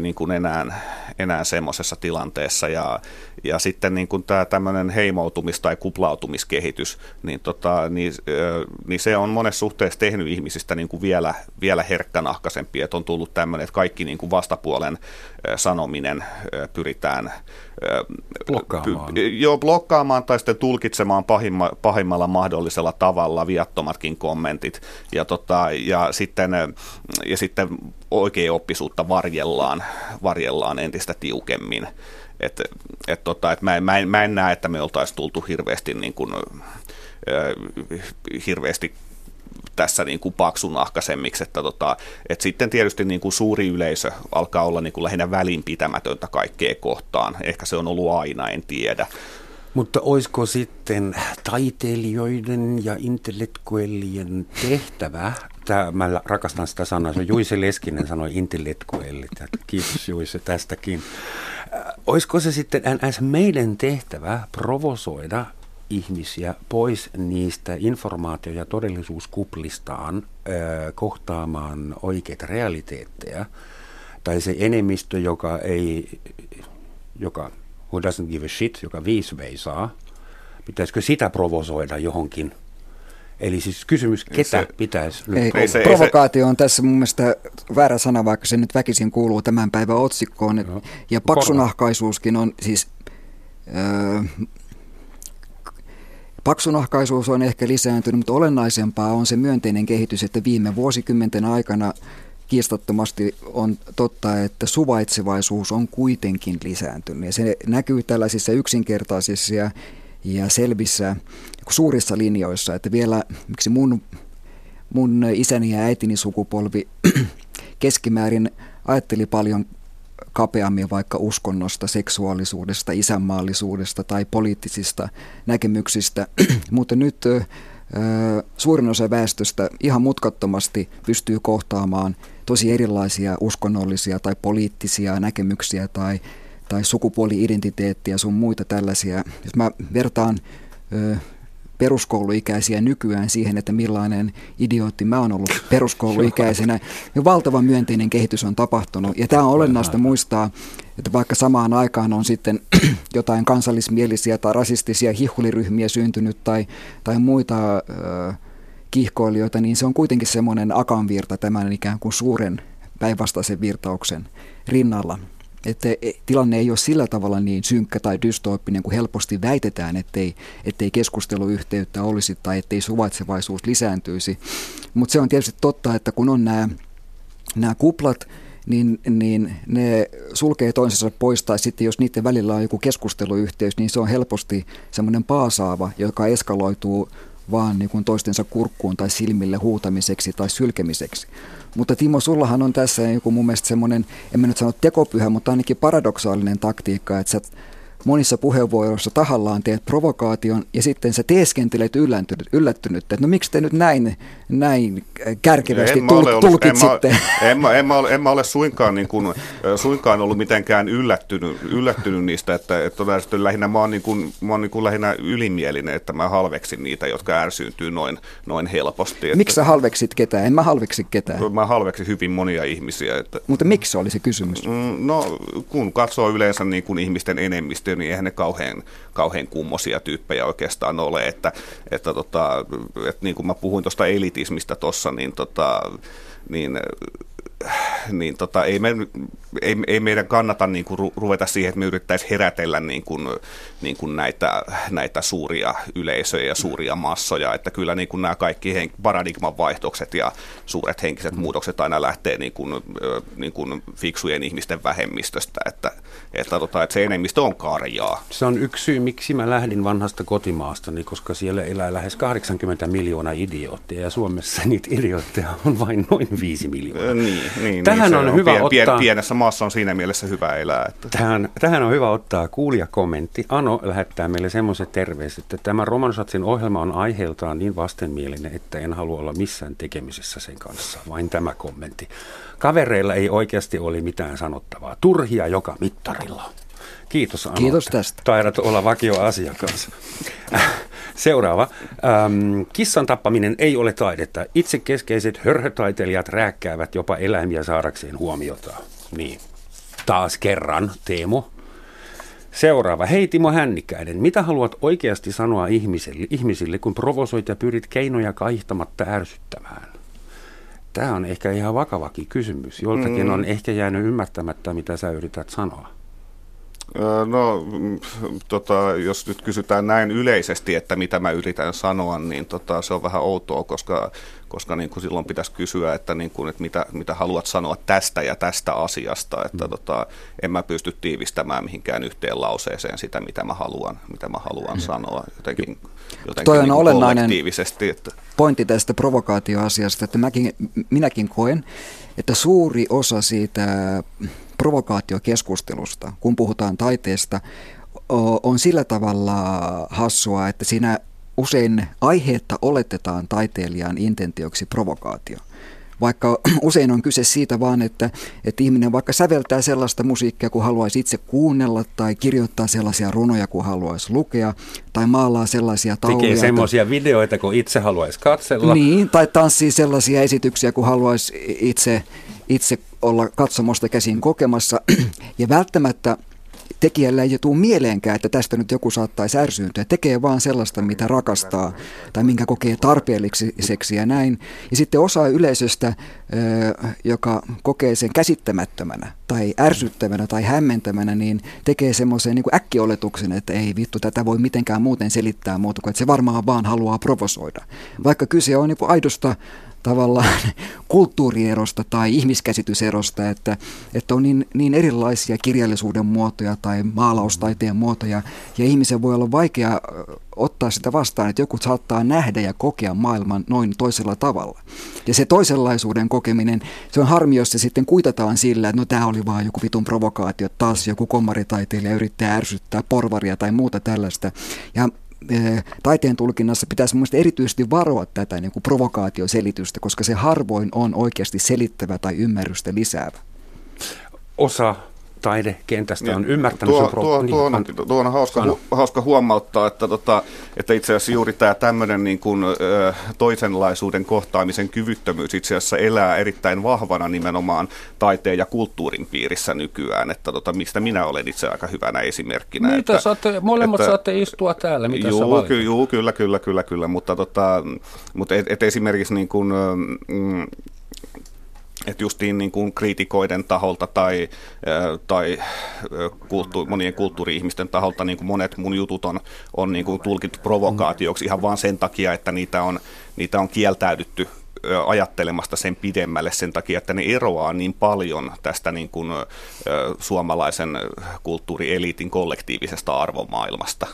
niin kuin enää, enää semmoisessa tilanteessa. Ja, ja sitten niin kuin tämä tämmöinen heimoutumis- tai kuplautumiskehitys, niin, tota, niin, niin se on monessa suhteessa tehnyt ihmisistä niin kuin vielä, vielä herkkänahkaisempia, että on tullut tämmöinen, että kaikki niin kuin vastapuolen sanominen pyritään blokkaamaan. Py, joo, blokkaamaan tai sitten tulkitsemaan pahimma, pahimmalla mahdollisella tavalla viattomatkin kommentit. Ja, tota, ja, sitten, ja sitten oikea oppisuutta varjellaan, varjellaan entistä tiukemmin. Et, et tota, et mä, mä, en, mä en näe, että me oltaisiin tultu hirveästi, niin kuin, äh, hirveästi tässä niin kuin paksunahkaisemmiksi, että, tota, että sitten tietysti niin kuin suuri yleisö alkaa olla niin kuin lähinnä välinpitämätöntä kaikkea kohtaan. Ehkä se on ollut aina, en tiedä. Mutta olisiko sitten taiteilijoiden ja intellektuellien tehtävä, tämä, mä rakastan sitä sanaa, se Juise Leskinen sanoi intellektuellit, kiitos Juise tästäkin. Olisiko se sitten NS meidän tehtävä provosoida ihmisiä pois niistä informaatio- ja todellisuuskuplistaan ö, kohtaamaan oikeita realiteetteja, tai se enemmistö, joka ei, joka who doesn't give a shit, joka viisi veisaa, pitäisikö sitä provosoida johonkin Eli siis kysymys, ketä se, pitäisi nyt ei, se, Provokaatio on tässä mun mielestä väärä sana, vaikka se nyt väkisin kuuluu tämän päivän otsikkoon. No. Ja paksunahkaisuuskin on siis... Öö, Paksunahkaisuus on ehkä lisääntynyt, mutta olennaisempaa on se myönteinen kehitys, että viime vuosikymmenten aikana kiistattomasti on totta, että suvaitsevaisuus on kuitenkin lisääntynyt. Ja se näkyy tällaisissa yksinkertaisissa ja, selvissä suurissa linjoissa, että vielä miksi mun, mun isäni ja äitini sukupolvi keskimäärin ajatteli paljon kapeammin vaikka uskonnosta, seksuaalisuudesta, isänmaallisuudesta tai poliittisista näkemyksistä, mutta nyt suurin osa väestöstä ihan mutkattomasti pystyy kohtaamaan tosi erilaisia uskonnollisia tai poliittisia näkemyksiä tai, tai sukupuoli-identiteettiä sun muita tällaisia. Jos mä vertaan peruskouluikäisiä nykyään siihen, että millainen idiootti mä oon ollut peruskouluikäisenä. Ja valtava myönteinen kehitys on tapahtunut. Ja tämä on olennaista muistaa, että vaikka samaan aikaan on sitten jotain kansallismielisiä tai rasistisia hihuliryhmiä syntynyt tai, tai muita äh, kihkoilijoita, niin se on kuitenkin semmoinen akanvirta tämän ikään kuin suuren päinvastaisen virtauksen rinnalla. Että e, tilanne ei ole sillä tavalla niin synkkä tai dystooppinen kuin helposti väitetään, ettei, ettei keskusteluyhteyttä olisi tai ettei suvaitsevaisuus lisääntyisi. Mutta se on tietysti totta, että kun on nämä, kuplat, niin, niin ne sulkee toisensa pois, tai sitten jos niiden välillä on joku keskusteluyhteys, niin se on helposti semmoinen paasaava, joka eskaloituu vaan niin kuin toistensa kurkkuun tai silmille huutamiseksi tai sylkemiseksi. Mutta Timo, sullahan on tässä joku mun mielestä semmoinen, en mä nyt sano tekopyhä, mutta ainakin paradoksaalinen taktiikka, että sä monissa puheenvuoroissa tahallaan teet provokaation ja sitten sä teeskentelet yllättynyt, yllättynyt että no miksi te nyt näin, näin kärkevästi En tul, tulkitsitte. En mä, en, mä, en, mä, ole- en mä ole suinkaan, niin kuin, suinkaan ollut mitenkään yllättynyt, yllättynyt niistä, että, että lähinnä mä oon, niin kuin, mä oon niin kuin lähinnä ylimielinen, että mä halveksin niitä, jotka ärsyyntyy noin, noin helposti. Että Miksi sä halveksit ketään? En mä halveksi ketään. Mä halveksin hyvin monia ihmisiä. Että, Mutta miksi se oli se kysymys? Mm, No, kun katsoo yleensä niin kuin ihmisten enemmistöä, niin eihän ne kauhean, kauhean kummosia tyyppejä oikeastaan ole. Että, että, tota, että niin kuin mä puhuin tuosta elitismistä tuossa, niin, tota, niin niin tota, ei, me, ei, ei meidän kannata niin kuin ru- ruveta siihen, että me yrittäisiin herätellä niin kuin, niin kuin näitä, näitä suuria yleisöjä ja suuria massoja, että kyllä niin kuin nämä kaikki paradigman vaihtokset ja suuret henkiset muutokset aina lähtee niin kuin, niin kuin fiksujen ihmisten vähemmistöstä, että, että, tota, että se enemmistö on karjaa. Se on yksi syy, miksi mä lähdin vanhasta kotimaastani, koska siellä elää lähes 80 miljoonaa idioottia ja Suomessa niitä idiootteja on vain noin 5 miljoonaa. Niin, niin, Tähän niin, on se hyvä pien, pien, ottaa- pienessä maassa on siinä mielessä hyvä elää. Että. Tähän, tähän on hyvä ottaa kuulijakommentti. Ano lähettää meille semmoiset terveiset, että tämä Romansatsin ohjelma on aiheeltaan niin vastenmielinen, että en halua olla missään tekemisessä sen kanssa. Vain tämä kommentti. Kavereilla ei oikeasti ole mitään sanottavaa. Turhia joka mittarilla. Kiitos Ano. Kiitos tästä. Taidat olla vakioasiakas. Seuraava. Ähm, kissan tappaminen ei ole taidetta. Itse keskeiset hörhötaiteilijat rääkkäävät jopa eläimiä saadakseen huomiota. Niin. Taas kerran, Teemo. Seuraava. Hei Timo Hännikäinen, mitä haluat oikeasti sanoa ihmisille, ihmisille kun provosoit ja pyrit keinoja kaihtamatta ärsyttämään? Tämä on ehkä ihan vakavakin kysymys. Joltakin Mm. on ehkä jäänyt ymmärtämättä, mitä sä yrität sanoa. No, mm, tota, jos nyt kysytään näin yleisesti, että mitä mä yritän sanoa, niin tota, se on vähän outoa, koska, koska niin kuin silloin pitäisi kysyä, että, niin kuin, että mitä, mitä haluat sanoa tästä ja tästä asiasta. Että tota, en mä pysty tiivistämään mihinkään yhteen lauseeseen sitä, mitä mä haluan, mitä mä haluan sanoa jotenkin, jotenkin Toi on niin olennainen- kollektiivisesti. Että, pointti tästä provokaatioasiasta, että mäkin, minäkin koen, että suuri osa siitä provokaatiokeskustelusta, kun puhutaan taiteesta, on sillä tavalla hassua, että siinä usein aiheetta oletetaan taiteilijan intentioksi provokaatio. Vaikka usein on kyse siitä vaan, että, että ihminen vaikka säveltää sellaista musiikkia, kun haluaisi itse kuunnella, tai kirjoittaa sellaisia runoja, kun haluaisi lukea, tai maalaa sellaisia tauluja. Tekee että- semmoisia videoita, kun itse haluaisi katsella. niin, tai tanssii sellaisia esityksiä, kun haluaisi itse, itse olla katsomosta käsin kokemassa. Ja välttämättä tekijällä ei tule mieleenkään, että tästä nyt joku saattaisi ärsyyntyä. Tekee vaan sellaista, mitä rakastaa tai minkä kokee tarpeelliseksi ja näin. Ja sitten osa yleisöstä, joka kokee sen käsittämättömänä tai ärsyttävänä tai hämmentävänä, niin tekee semmoisen niin äkkioletuksen, että ei vittu, tätä voi mitenkään muuten selittää muuta kuin, että se varmaan vaan haluaa provosoida. Vaikka kyse on niin aidosta tavallaan kulttuurierosta tai ihmiskäsityserosta, että, että on niin, niin erilaisia kirjallisuuden muotoja tai maalaustaiteen muotoja, ja ihmisen voi olla vaikea ottaa sitä vastaan, että joku saattaa nähdä ja kokea maailman noin toisella tavalla. Ja se toisenlaisuuden kokeminen, se on harmi, jos se sitten kuitataan sillä, että no tämä oli vaan joku vitun provokaatio, taas joku kommaritaiteilija yrittää ärsyttää porvaria tai muuta tällaista. Ja taiteen tulkinnassa pitäisi mielestäni erityisesti varoa tätä niin kuin provokaatioselitystä, koska se harvoin on oikeasti selittävä tai ymmärrystä lisäävä. Osa taidekentästä on Ja ymmärtänyt tuo, sen pro- tuo, niin, tuo, on, tuo on hauska, sano. hu, hauska huomauttaa, että, tota, että itse asiassa juuri tämä tämmöinen niin kuin, ö, toisenlaisuuden kohtaamisen kyvyttömyys itse asiassa elää erittäin vahvana nimenomaan taiteen ja kulttuurin piirissä nykyään, että tota, mistä minä olen itse aika hyvänä esimerkkinä. Mitä että, saatte, molemmat että- saatte istua täällä, mitä sä Juu, valitat? ky, juu, kyllä, kyllä, kyllä, kyllä, mutta, tota, mutta et, et esimerkiksi niin kuin, mm, että justiin niin kuin kriitikoiden taholta tai, tai kulttu, monien kulttuuri-ihmisten taholta niin kuin monet mun jutut on, on niin kuin tulkittu provokaatioksi ihan vaan sen takia, että niitä on, niitä on kieltäydytty ajattelemasta sen pidemmälle sen takia, että ne eroaa niin paljon tästä niin kuin, suomalaisen kulttuurieliitin kollektiivisesta arvomaailmasta.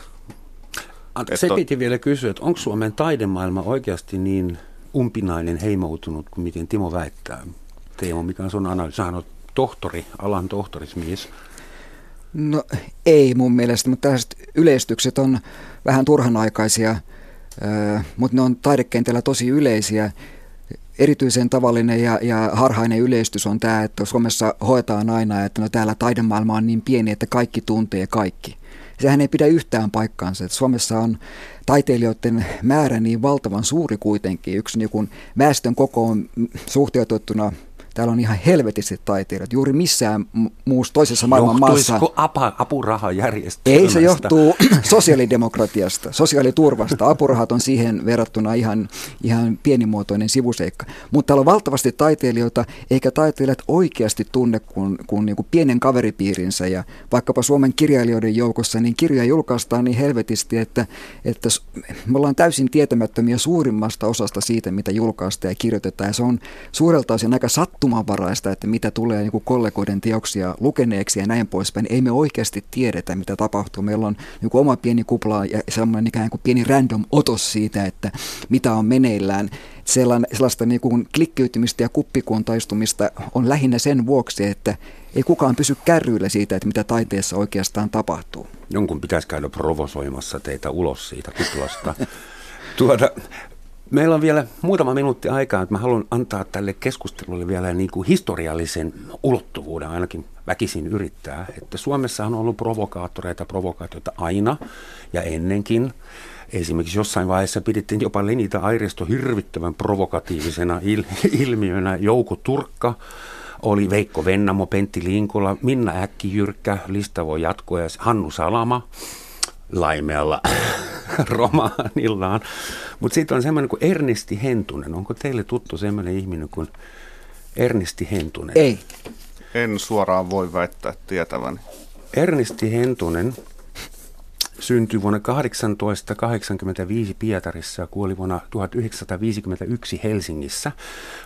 Ante, Et se piti vielä kysyä, että onko Suomen taidemaailma oikeasti niin umpinainen, heimoutunut kuin miten Timo väittää? Teemo, mikä on sun analyysi? Sähän on tohtori, alan tohtorismies. No ei mun mielestä, mutta tällaiset yleistykset on vähän turhanaikaisia, mutta ne on taidekentällä tosi yleisiä. Erityisen tavallinen ja, ja harhainen yleistys on tämä, että Suomessa hoetaan aina, että no täällä taidemaailma on niin pieni, että kaikki tuntee kaikki. Sehän ei pidä yhtään paikkaansa. Että Suomessa on taiteilijoiden määrä niin valtavan suuri kuitenkin. Yksi niin väestön kokoon suhteutettuna Täällä on ihan helvetisti taiteilijat. Juuri missään muussa toisessa maailman maassa. apa, apurahajärjestelmästä? Ei, se johtuu sosiaalidemokratiasta, sosiaaliturvasta. Apurahat on siihen verrattuna ihan, ihan pienimuotoinen sivuseikka. Mutta täällä on valtavasti taiteilijoita, eikä taiteilijat oikeasti tunne kuin, kuin, niin kuin pienen kaveripiirinsä. Ja vaikkapa Suomen kirjailijoiden joukossa, niin kirjoja julkaistaan niin helvetisti, että, että me ollaan täysin tietämättömiä suurimmasta osasta siitä, mitä julkaistaan ja kirjoitetaan. Ja se on suurelta osin aika sat sattumanvaraista, että mitä tulee niin kuin kollegoiden teoksia lukeneeksi ja näin poispäin. Ei me oikeasti tiedetä, mitä tapahtuu. Meillä on niin kuin oma pieni kupla ja sellainen ikään kuin pieni random otos siitä, että mitä on meneillään. Sellainen, sellaista niin kuin klikkiytymistä ja kuppikuontaistumista on lähinnä sen vuoksi, että ei kukaan pysy kärryillä siitä, että mitä taiteessa oikeastaan tapahtuu. Jonkun pitäisi käydä provosoimassa teitä ulos siitä kuplasta. Tuota, Meillä on vielä muutama minuutti aikaa, että mä haluan antaa tälle keskustelulle vielä niin kuin historiallisen ulottuvuuden, ainakin väkisin yrittää. Että Suomessa on ollut provokaattoreita, provokaatioita aina ja ennenkin. Esimerkiksi jossain vaiheessa pidettiin jopa Lenita Airisto hirvittävän provokatiivisena il- ilmiönä. Jouko Turkka oli Veikko Vennamo, Pentti Linkola, Minna Äkkijyrkkä, lista voi jatkoa ja Hannu Salama laimealla romaanillaan. Mutta sitten on semmoinen kuin Ernisti Hentunen. Onko teille tuttu semmoinen ihminen kuin Ernisti Hentunen? Ei. En suoraan voi väittää tietäväni. Ernisti Hentunen syntyi vuonna 1885 Pietarissa ja kuoli vuonna 1951 Helsingissä.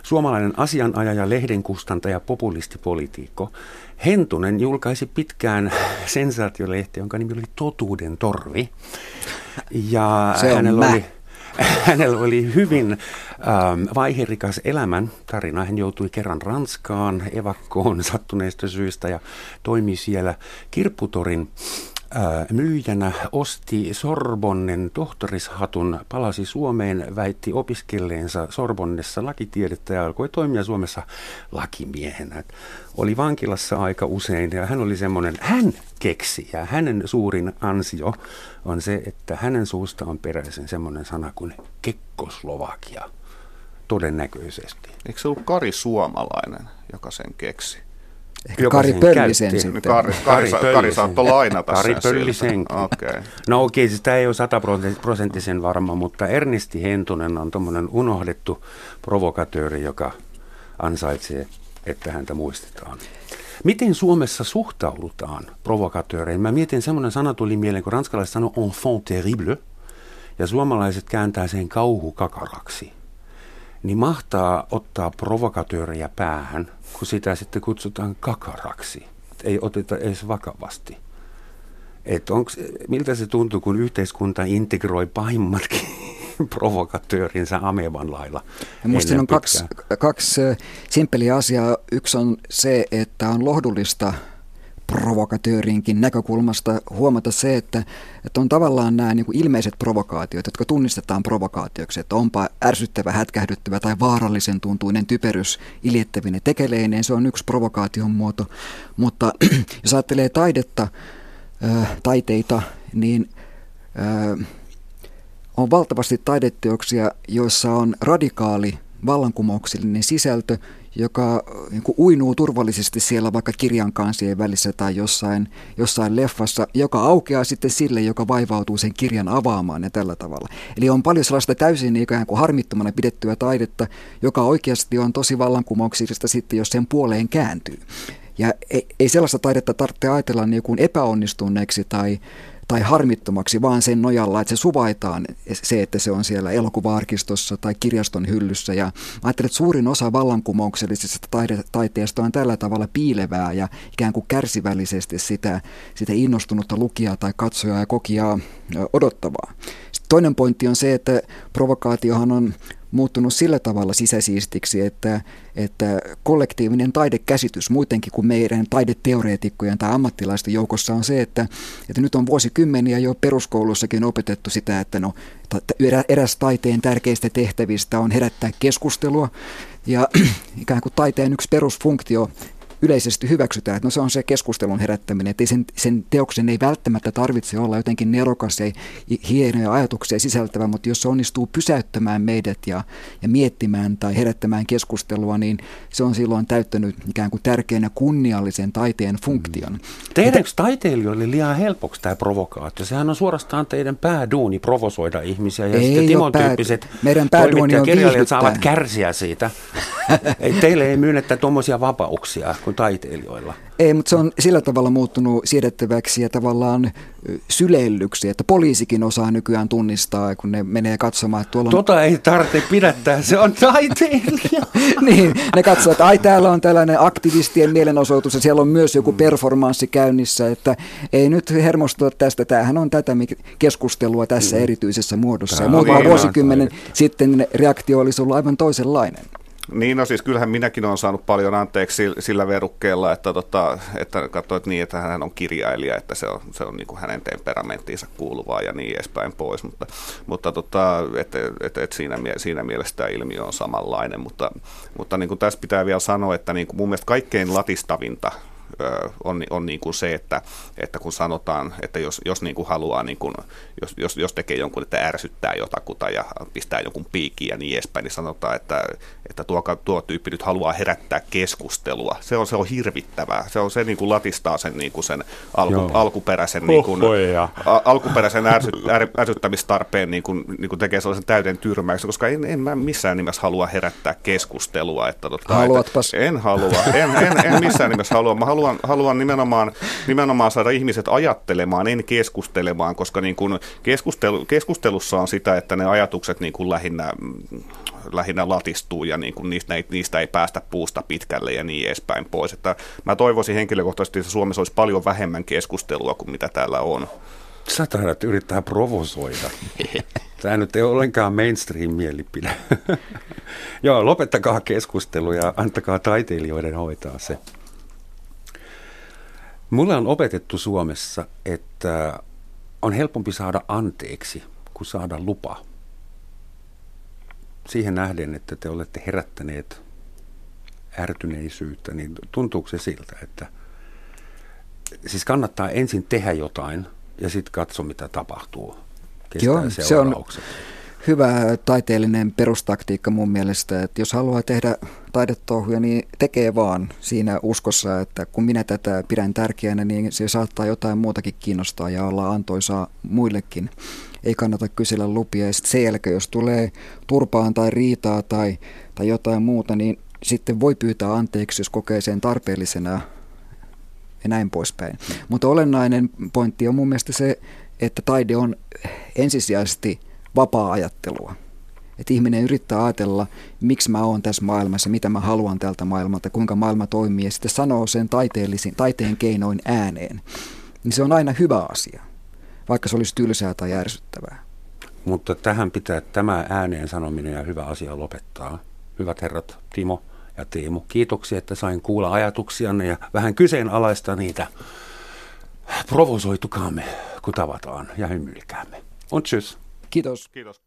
Suomalainen asianajaja, lehdenkustantaja, populistipolitiikko. Hentunen julkaisi pitkään sensaatiolehti, jonka nimi oli Totuuden torvi. Ja Se on hänellä mä. oli hänellä oli hyvin ähm, vaiherikas elämän tarina. Hän joutui kerran Ranskaan evakkoon sattuneista syistä ja toimi siellä Kirpputorin myyjänä osti Sorbonnen tohtorishatun, palasi Suomeen, väitti opiskelleensa Sorbonnessa lakitiedettä ja alkoi toimia Suomessa lakimiehenä. Oli vankilassa aika usein ja hän oli semmoinen, hän keksi ja hänen suurin ansio on se, että hänen suusta on peräisin semmoinen sana kuin Kekkoslovakia todennäköisesti. Eikö se ollut Kari Suomalainen, joka sen keksi? Ehkä Kari Pöllisen sitten. Kari, Kari, Kari, Kari saattoi lainata Kari Pöllisenkin. Okay. No okei, okay, siis tämä ei ole sataprosenttisen varma, mutta Ernisti Hentunen on tuommoinen unohdettu provokatööri, joka ansaitsee, että häntä muistetaan. Miten Suomessa suhtaudutaan provokatööreihin? Mä mietin, semmoinen sana tuli mieleen, kun ranskalaiset sanoo enfant terrible, ja suomalaiset kääntää sen kauhukakaraksi. Niin mahtaa ottaa provokatööriä päähän – kun sitä sitten kutsutaan kakaraksi. Ei oteta edes vakavasti. Et onks, miltä se tuntuu, kun yhteiskunta integroi pahimmatkin provokatöörinsä amevan lailla? Minusta siinä on kaksi, kaksi simppeliä asiaa. Yksi on se, että on lohdullista – provokatöörinkin näkökulmasta huomata se, että, että on tavallaan nämä niin kuin ilmeiset provokaatiot, jotka tunnistetaan provokaatioksi, että onpa ärsyttävä, hätkähdyttävä tai vaarallisen tuntuinen typerys iljettävinen tekeleineen, se on yksi provokaation muoto. Mutta jos ajattelee taidetta, taiteita, niin on valtavasti taideteoksia, joissa on radikaali vallankumouksellinen sisältö, joka niin kuin uinuu turvallisesti siellä vaikka kirjan kansien välissä tai jossain, jossain leffassa, joka aukeaa sitten sille, joka vaivautuu sen kirjan avaamaan ja tällä tavalla. Eli on paljon sellaista täysin ikään kuin harmittomana pidettyä taidetta, joka oikeasti on tosi vallankumouksellista sitten, jos sen puoleen kääntyy. Ja ei, ei sellaista taidetta tarvitse ajatella niin kuin epäonnistuneeksi tai tai harmittomaksi vaan sen nojalla, että se suvaitaan se, että se on siellä elokuvaarkistossa tai kirjaston hyllyssä. Ja ajattelen, että suurin osa vallankumouksellisesta taide, taiteesta on tällä tavalla piilevää ja ikään kuin kärsivällisesti sitä, sitä innostunutta lukijaa tai katsojaa ja kokijaa odottavaa. Sitten toinen pointti on se, että provokaatiohan on muuttunut sillä tavalla sisäsiistiksi, että, että kollektiivinen taidekäsitys muutenkin kuin meidän taideteoreetikkojen tai ammattilaisten joukossa on se, että, että nyt on vuosikymmeniä jo peruskoulussakin opetettu sitä, että no, eräs taiteen tärkeistä tehtävistä on herättää keskustelua. Ja ikään kuin taiteen yksi perusfunktio yleisesti hyväksytään, että no se on se keskustelun herättäminen, että sen, sen teoksen ei välttämättä tarvitse olla jotenkin nerokas ja hienoja ajatuksia sisältävä, mutta jos se onnistuu pysäyttämään meidät ja, ja miettimään tai herättämään keskustelua, niin se on silloin täyttänyt ikään kuin tärkeänä kunniallisen taiteen funktion. Mm. Tehdäänkö taiteilijoille liian helpoksi tämä provokaatio? Sehän on suorastaan teidän pääduuni provosoida ihmisiä ja ei sitten Timon pää, tyyppiset meidän pääduuni on saavat kärsiä siitä. ei, teille ei myönnetä tuommoisia vapauksia kuin taiteilijoilla. Ei, mutta se on sillä tavalla muuttunut siedettäväksi ja tavallaan syleillyksi, että poliisikin osaa nykyään tunnistaa, kun ne menee katsomaan, että tuolla on... Tota ei tarvitse pidättää, se on taiteilija. niin, ne katsoo, että ai täällä on tällainen aktivistien mielenosoitus ja siellä on myös joku mm. performanssi käynnissä, että ei nyt hermostua tästä, tämähän on tätä keskustelua tässä erityisessä muodossa. Tämä ja muutama vuosikymmenen sitten reaktio olisi ollut aivan toisenlainen. Niin, no siis kyllähän minäkin olen saanut paljon anteeksi sillä verukkeella, että, tota, että katsoit niin, että hän on kirjailija, että se on, se on niin kuin hänen temperamenttiinsa kuuluvaa ja niin edespäin pois, mutta, mutta tota, että et, et siinä, siinä mielessä tämä ilmiö on samanlainen, mutta, mutta niin kuin tässä pitää vielä sanoa, että niin kuin mun mielestä kaikkein latistavinta on, on niin kuin se, että, että kun sanotaan, että jos, jos niin kuin haluaa, niin kuin, jos, jos, jos tekee jonkun, että ärsyttää jotakuta ja pistää jonkun piikin ja niin edespäin, niin sanotaan, että, että tuo, tuo tyyppi nyt haluaa herättää keskustelua. Se on, se on hirvittävää. Se on se niin kuin latistaa sen, niin kuin sen alku, alkuperäisen, niin kuin, a, alkuperäisen ärsy, är, ärsyttämistarpeen niin kuin, niin kuin tekee sellaisen täyden tyrmäyksen, koska en, en mä missään nimessä halua herättää keskustelua. Että, totta, Haluatpas. Että, en halua. En, en, en missään nimessä halua. Mä haluan, haluan nimenomaan, nimenomaan saada ihmiset ajattelemaan, en keskustelemaan, koska niin kuin keskustelu, keskustelussa on sitä, että ne ajatukset niin kuin lähinnä, lähinnä latistuu ja niin kuin niistä, niistä ei päästä puusta pitkälle ja niin edespäin pois. Että mä toivoisin henkilökohtaisesti, että Suomessa olisi paljon vähemmän keskustelua kuin mitä täällä on. Sä taidat yrittää provosoida. Tämä nyt ei ole ollenkaan mainstream-mielipide. Joo, lopettakaa keskustelu ja antakaa taiteilijoiden hoitaa se. Mulle on opetettu Suomessa, että on helpompi saada anteeksi kuin saada lupa. Siihen nähden, että te olette herättäneet ärtyneisyyttä, niin tuntuuko se siltä, että siis kannattaa ensin tehdä jotain ja sitten katso, mitä tapahtuu. Kestää Joo, se on, hyvä taiteellinen perustaktiikka mun mielestä, että jos haluaa tehdä taidetouhuja, niin tekee vaan siinä uskossa, että kun minä tätä pidän tärkeänä, niin se saattaa jotain muutakin kiinnostaa ja olla antoisaa muillekin. Ei kannata kysellä lupia ja sitten sen jälkeen, jos tulee turpaan tai riitaa tai, tai jotain muuta, niin sitten voi pyytää anteeksi, jos kokee sen tarpeellisena ja näin poispäin. Mutta olennainen pointti on mun mielestä se, että taide on ensisijaisesti vapaa-ajattelua. Että ihminen yrittää ajatella, miksi mä oon tässä maailmassa, mitä mä haluan tältä maailmalta, kuinka maailma toimii, ja sitten sanoo sen taiteellisin, taiteen keinoin ääneen. Niin se on aina hyvä asia, vaikka se olisi tylsää tai ärsyttävää. Mutta tähän pitää tämä ääneen sanominen ja hyvä asia lopettaa. Hyvät herrat, Timo ja Tiimo, kiitoksia, että sain kuulla ajatuksianne ja vähän kyseenalaista niitä. Provosoitukaamme, kun tavataan ja hymyilkäämme. On tschüss. Kiitos. Kiitos.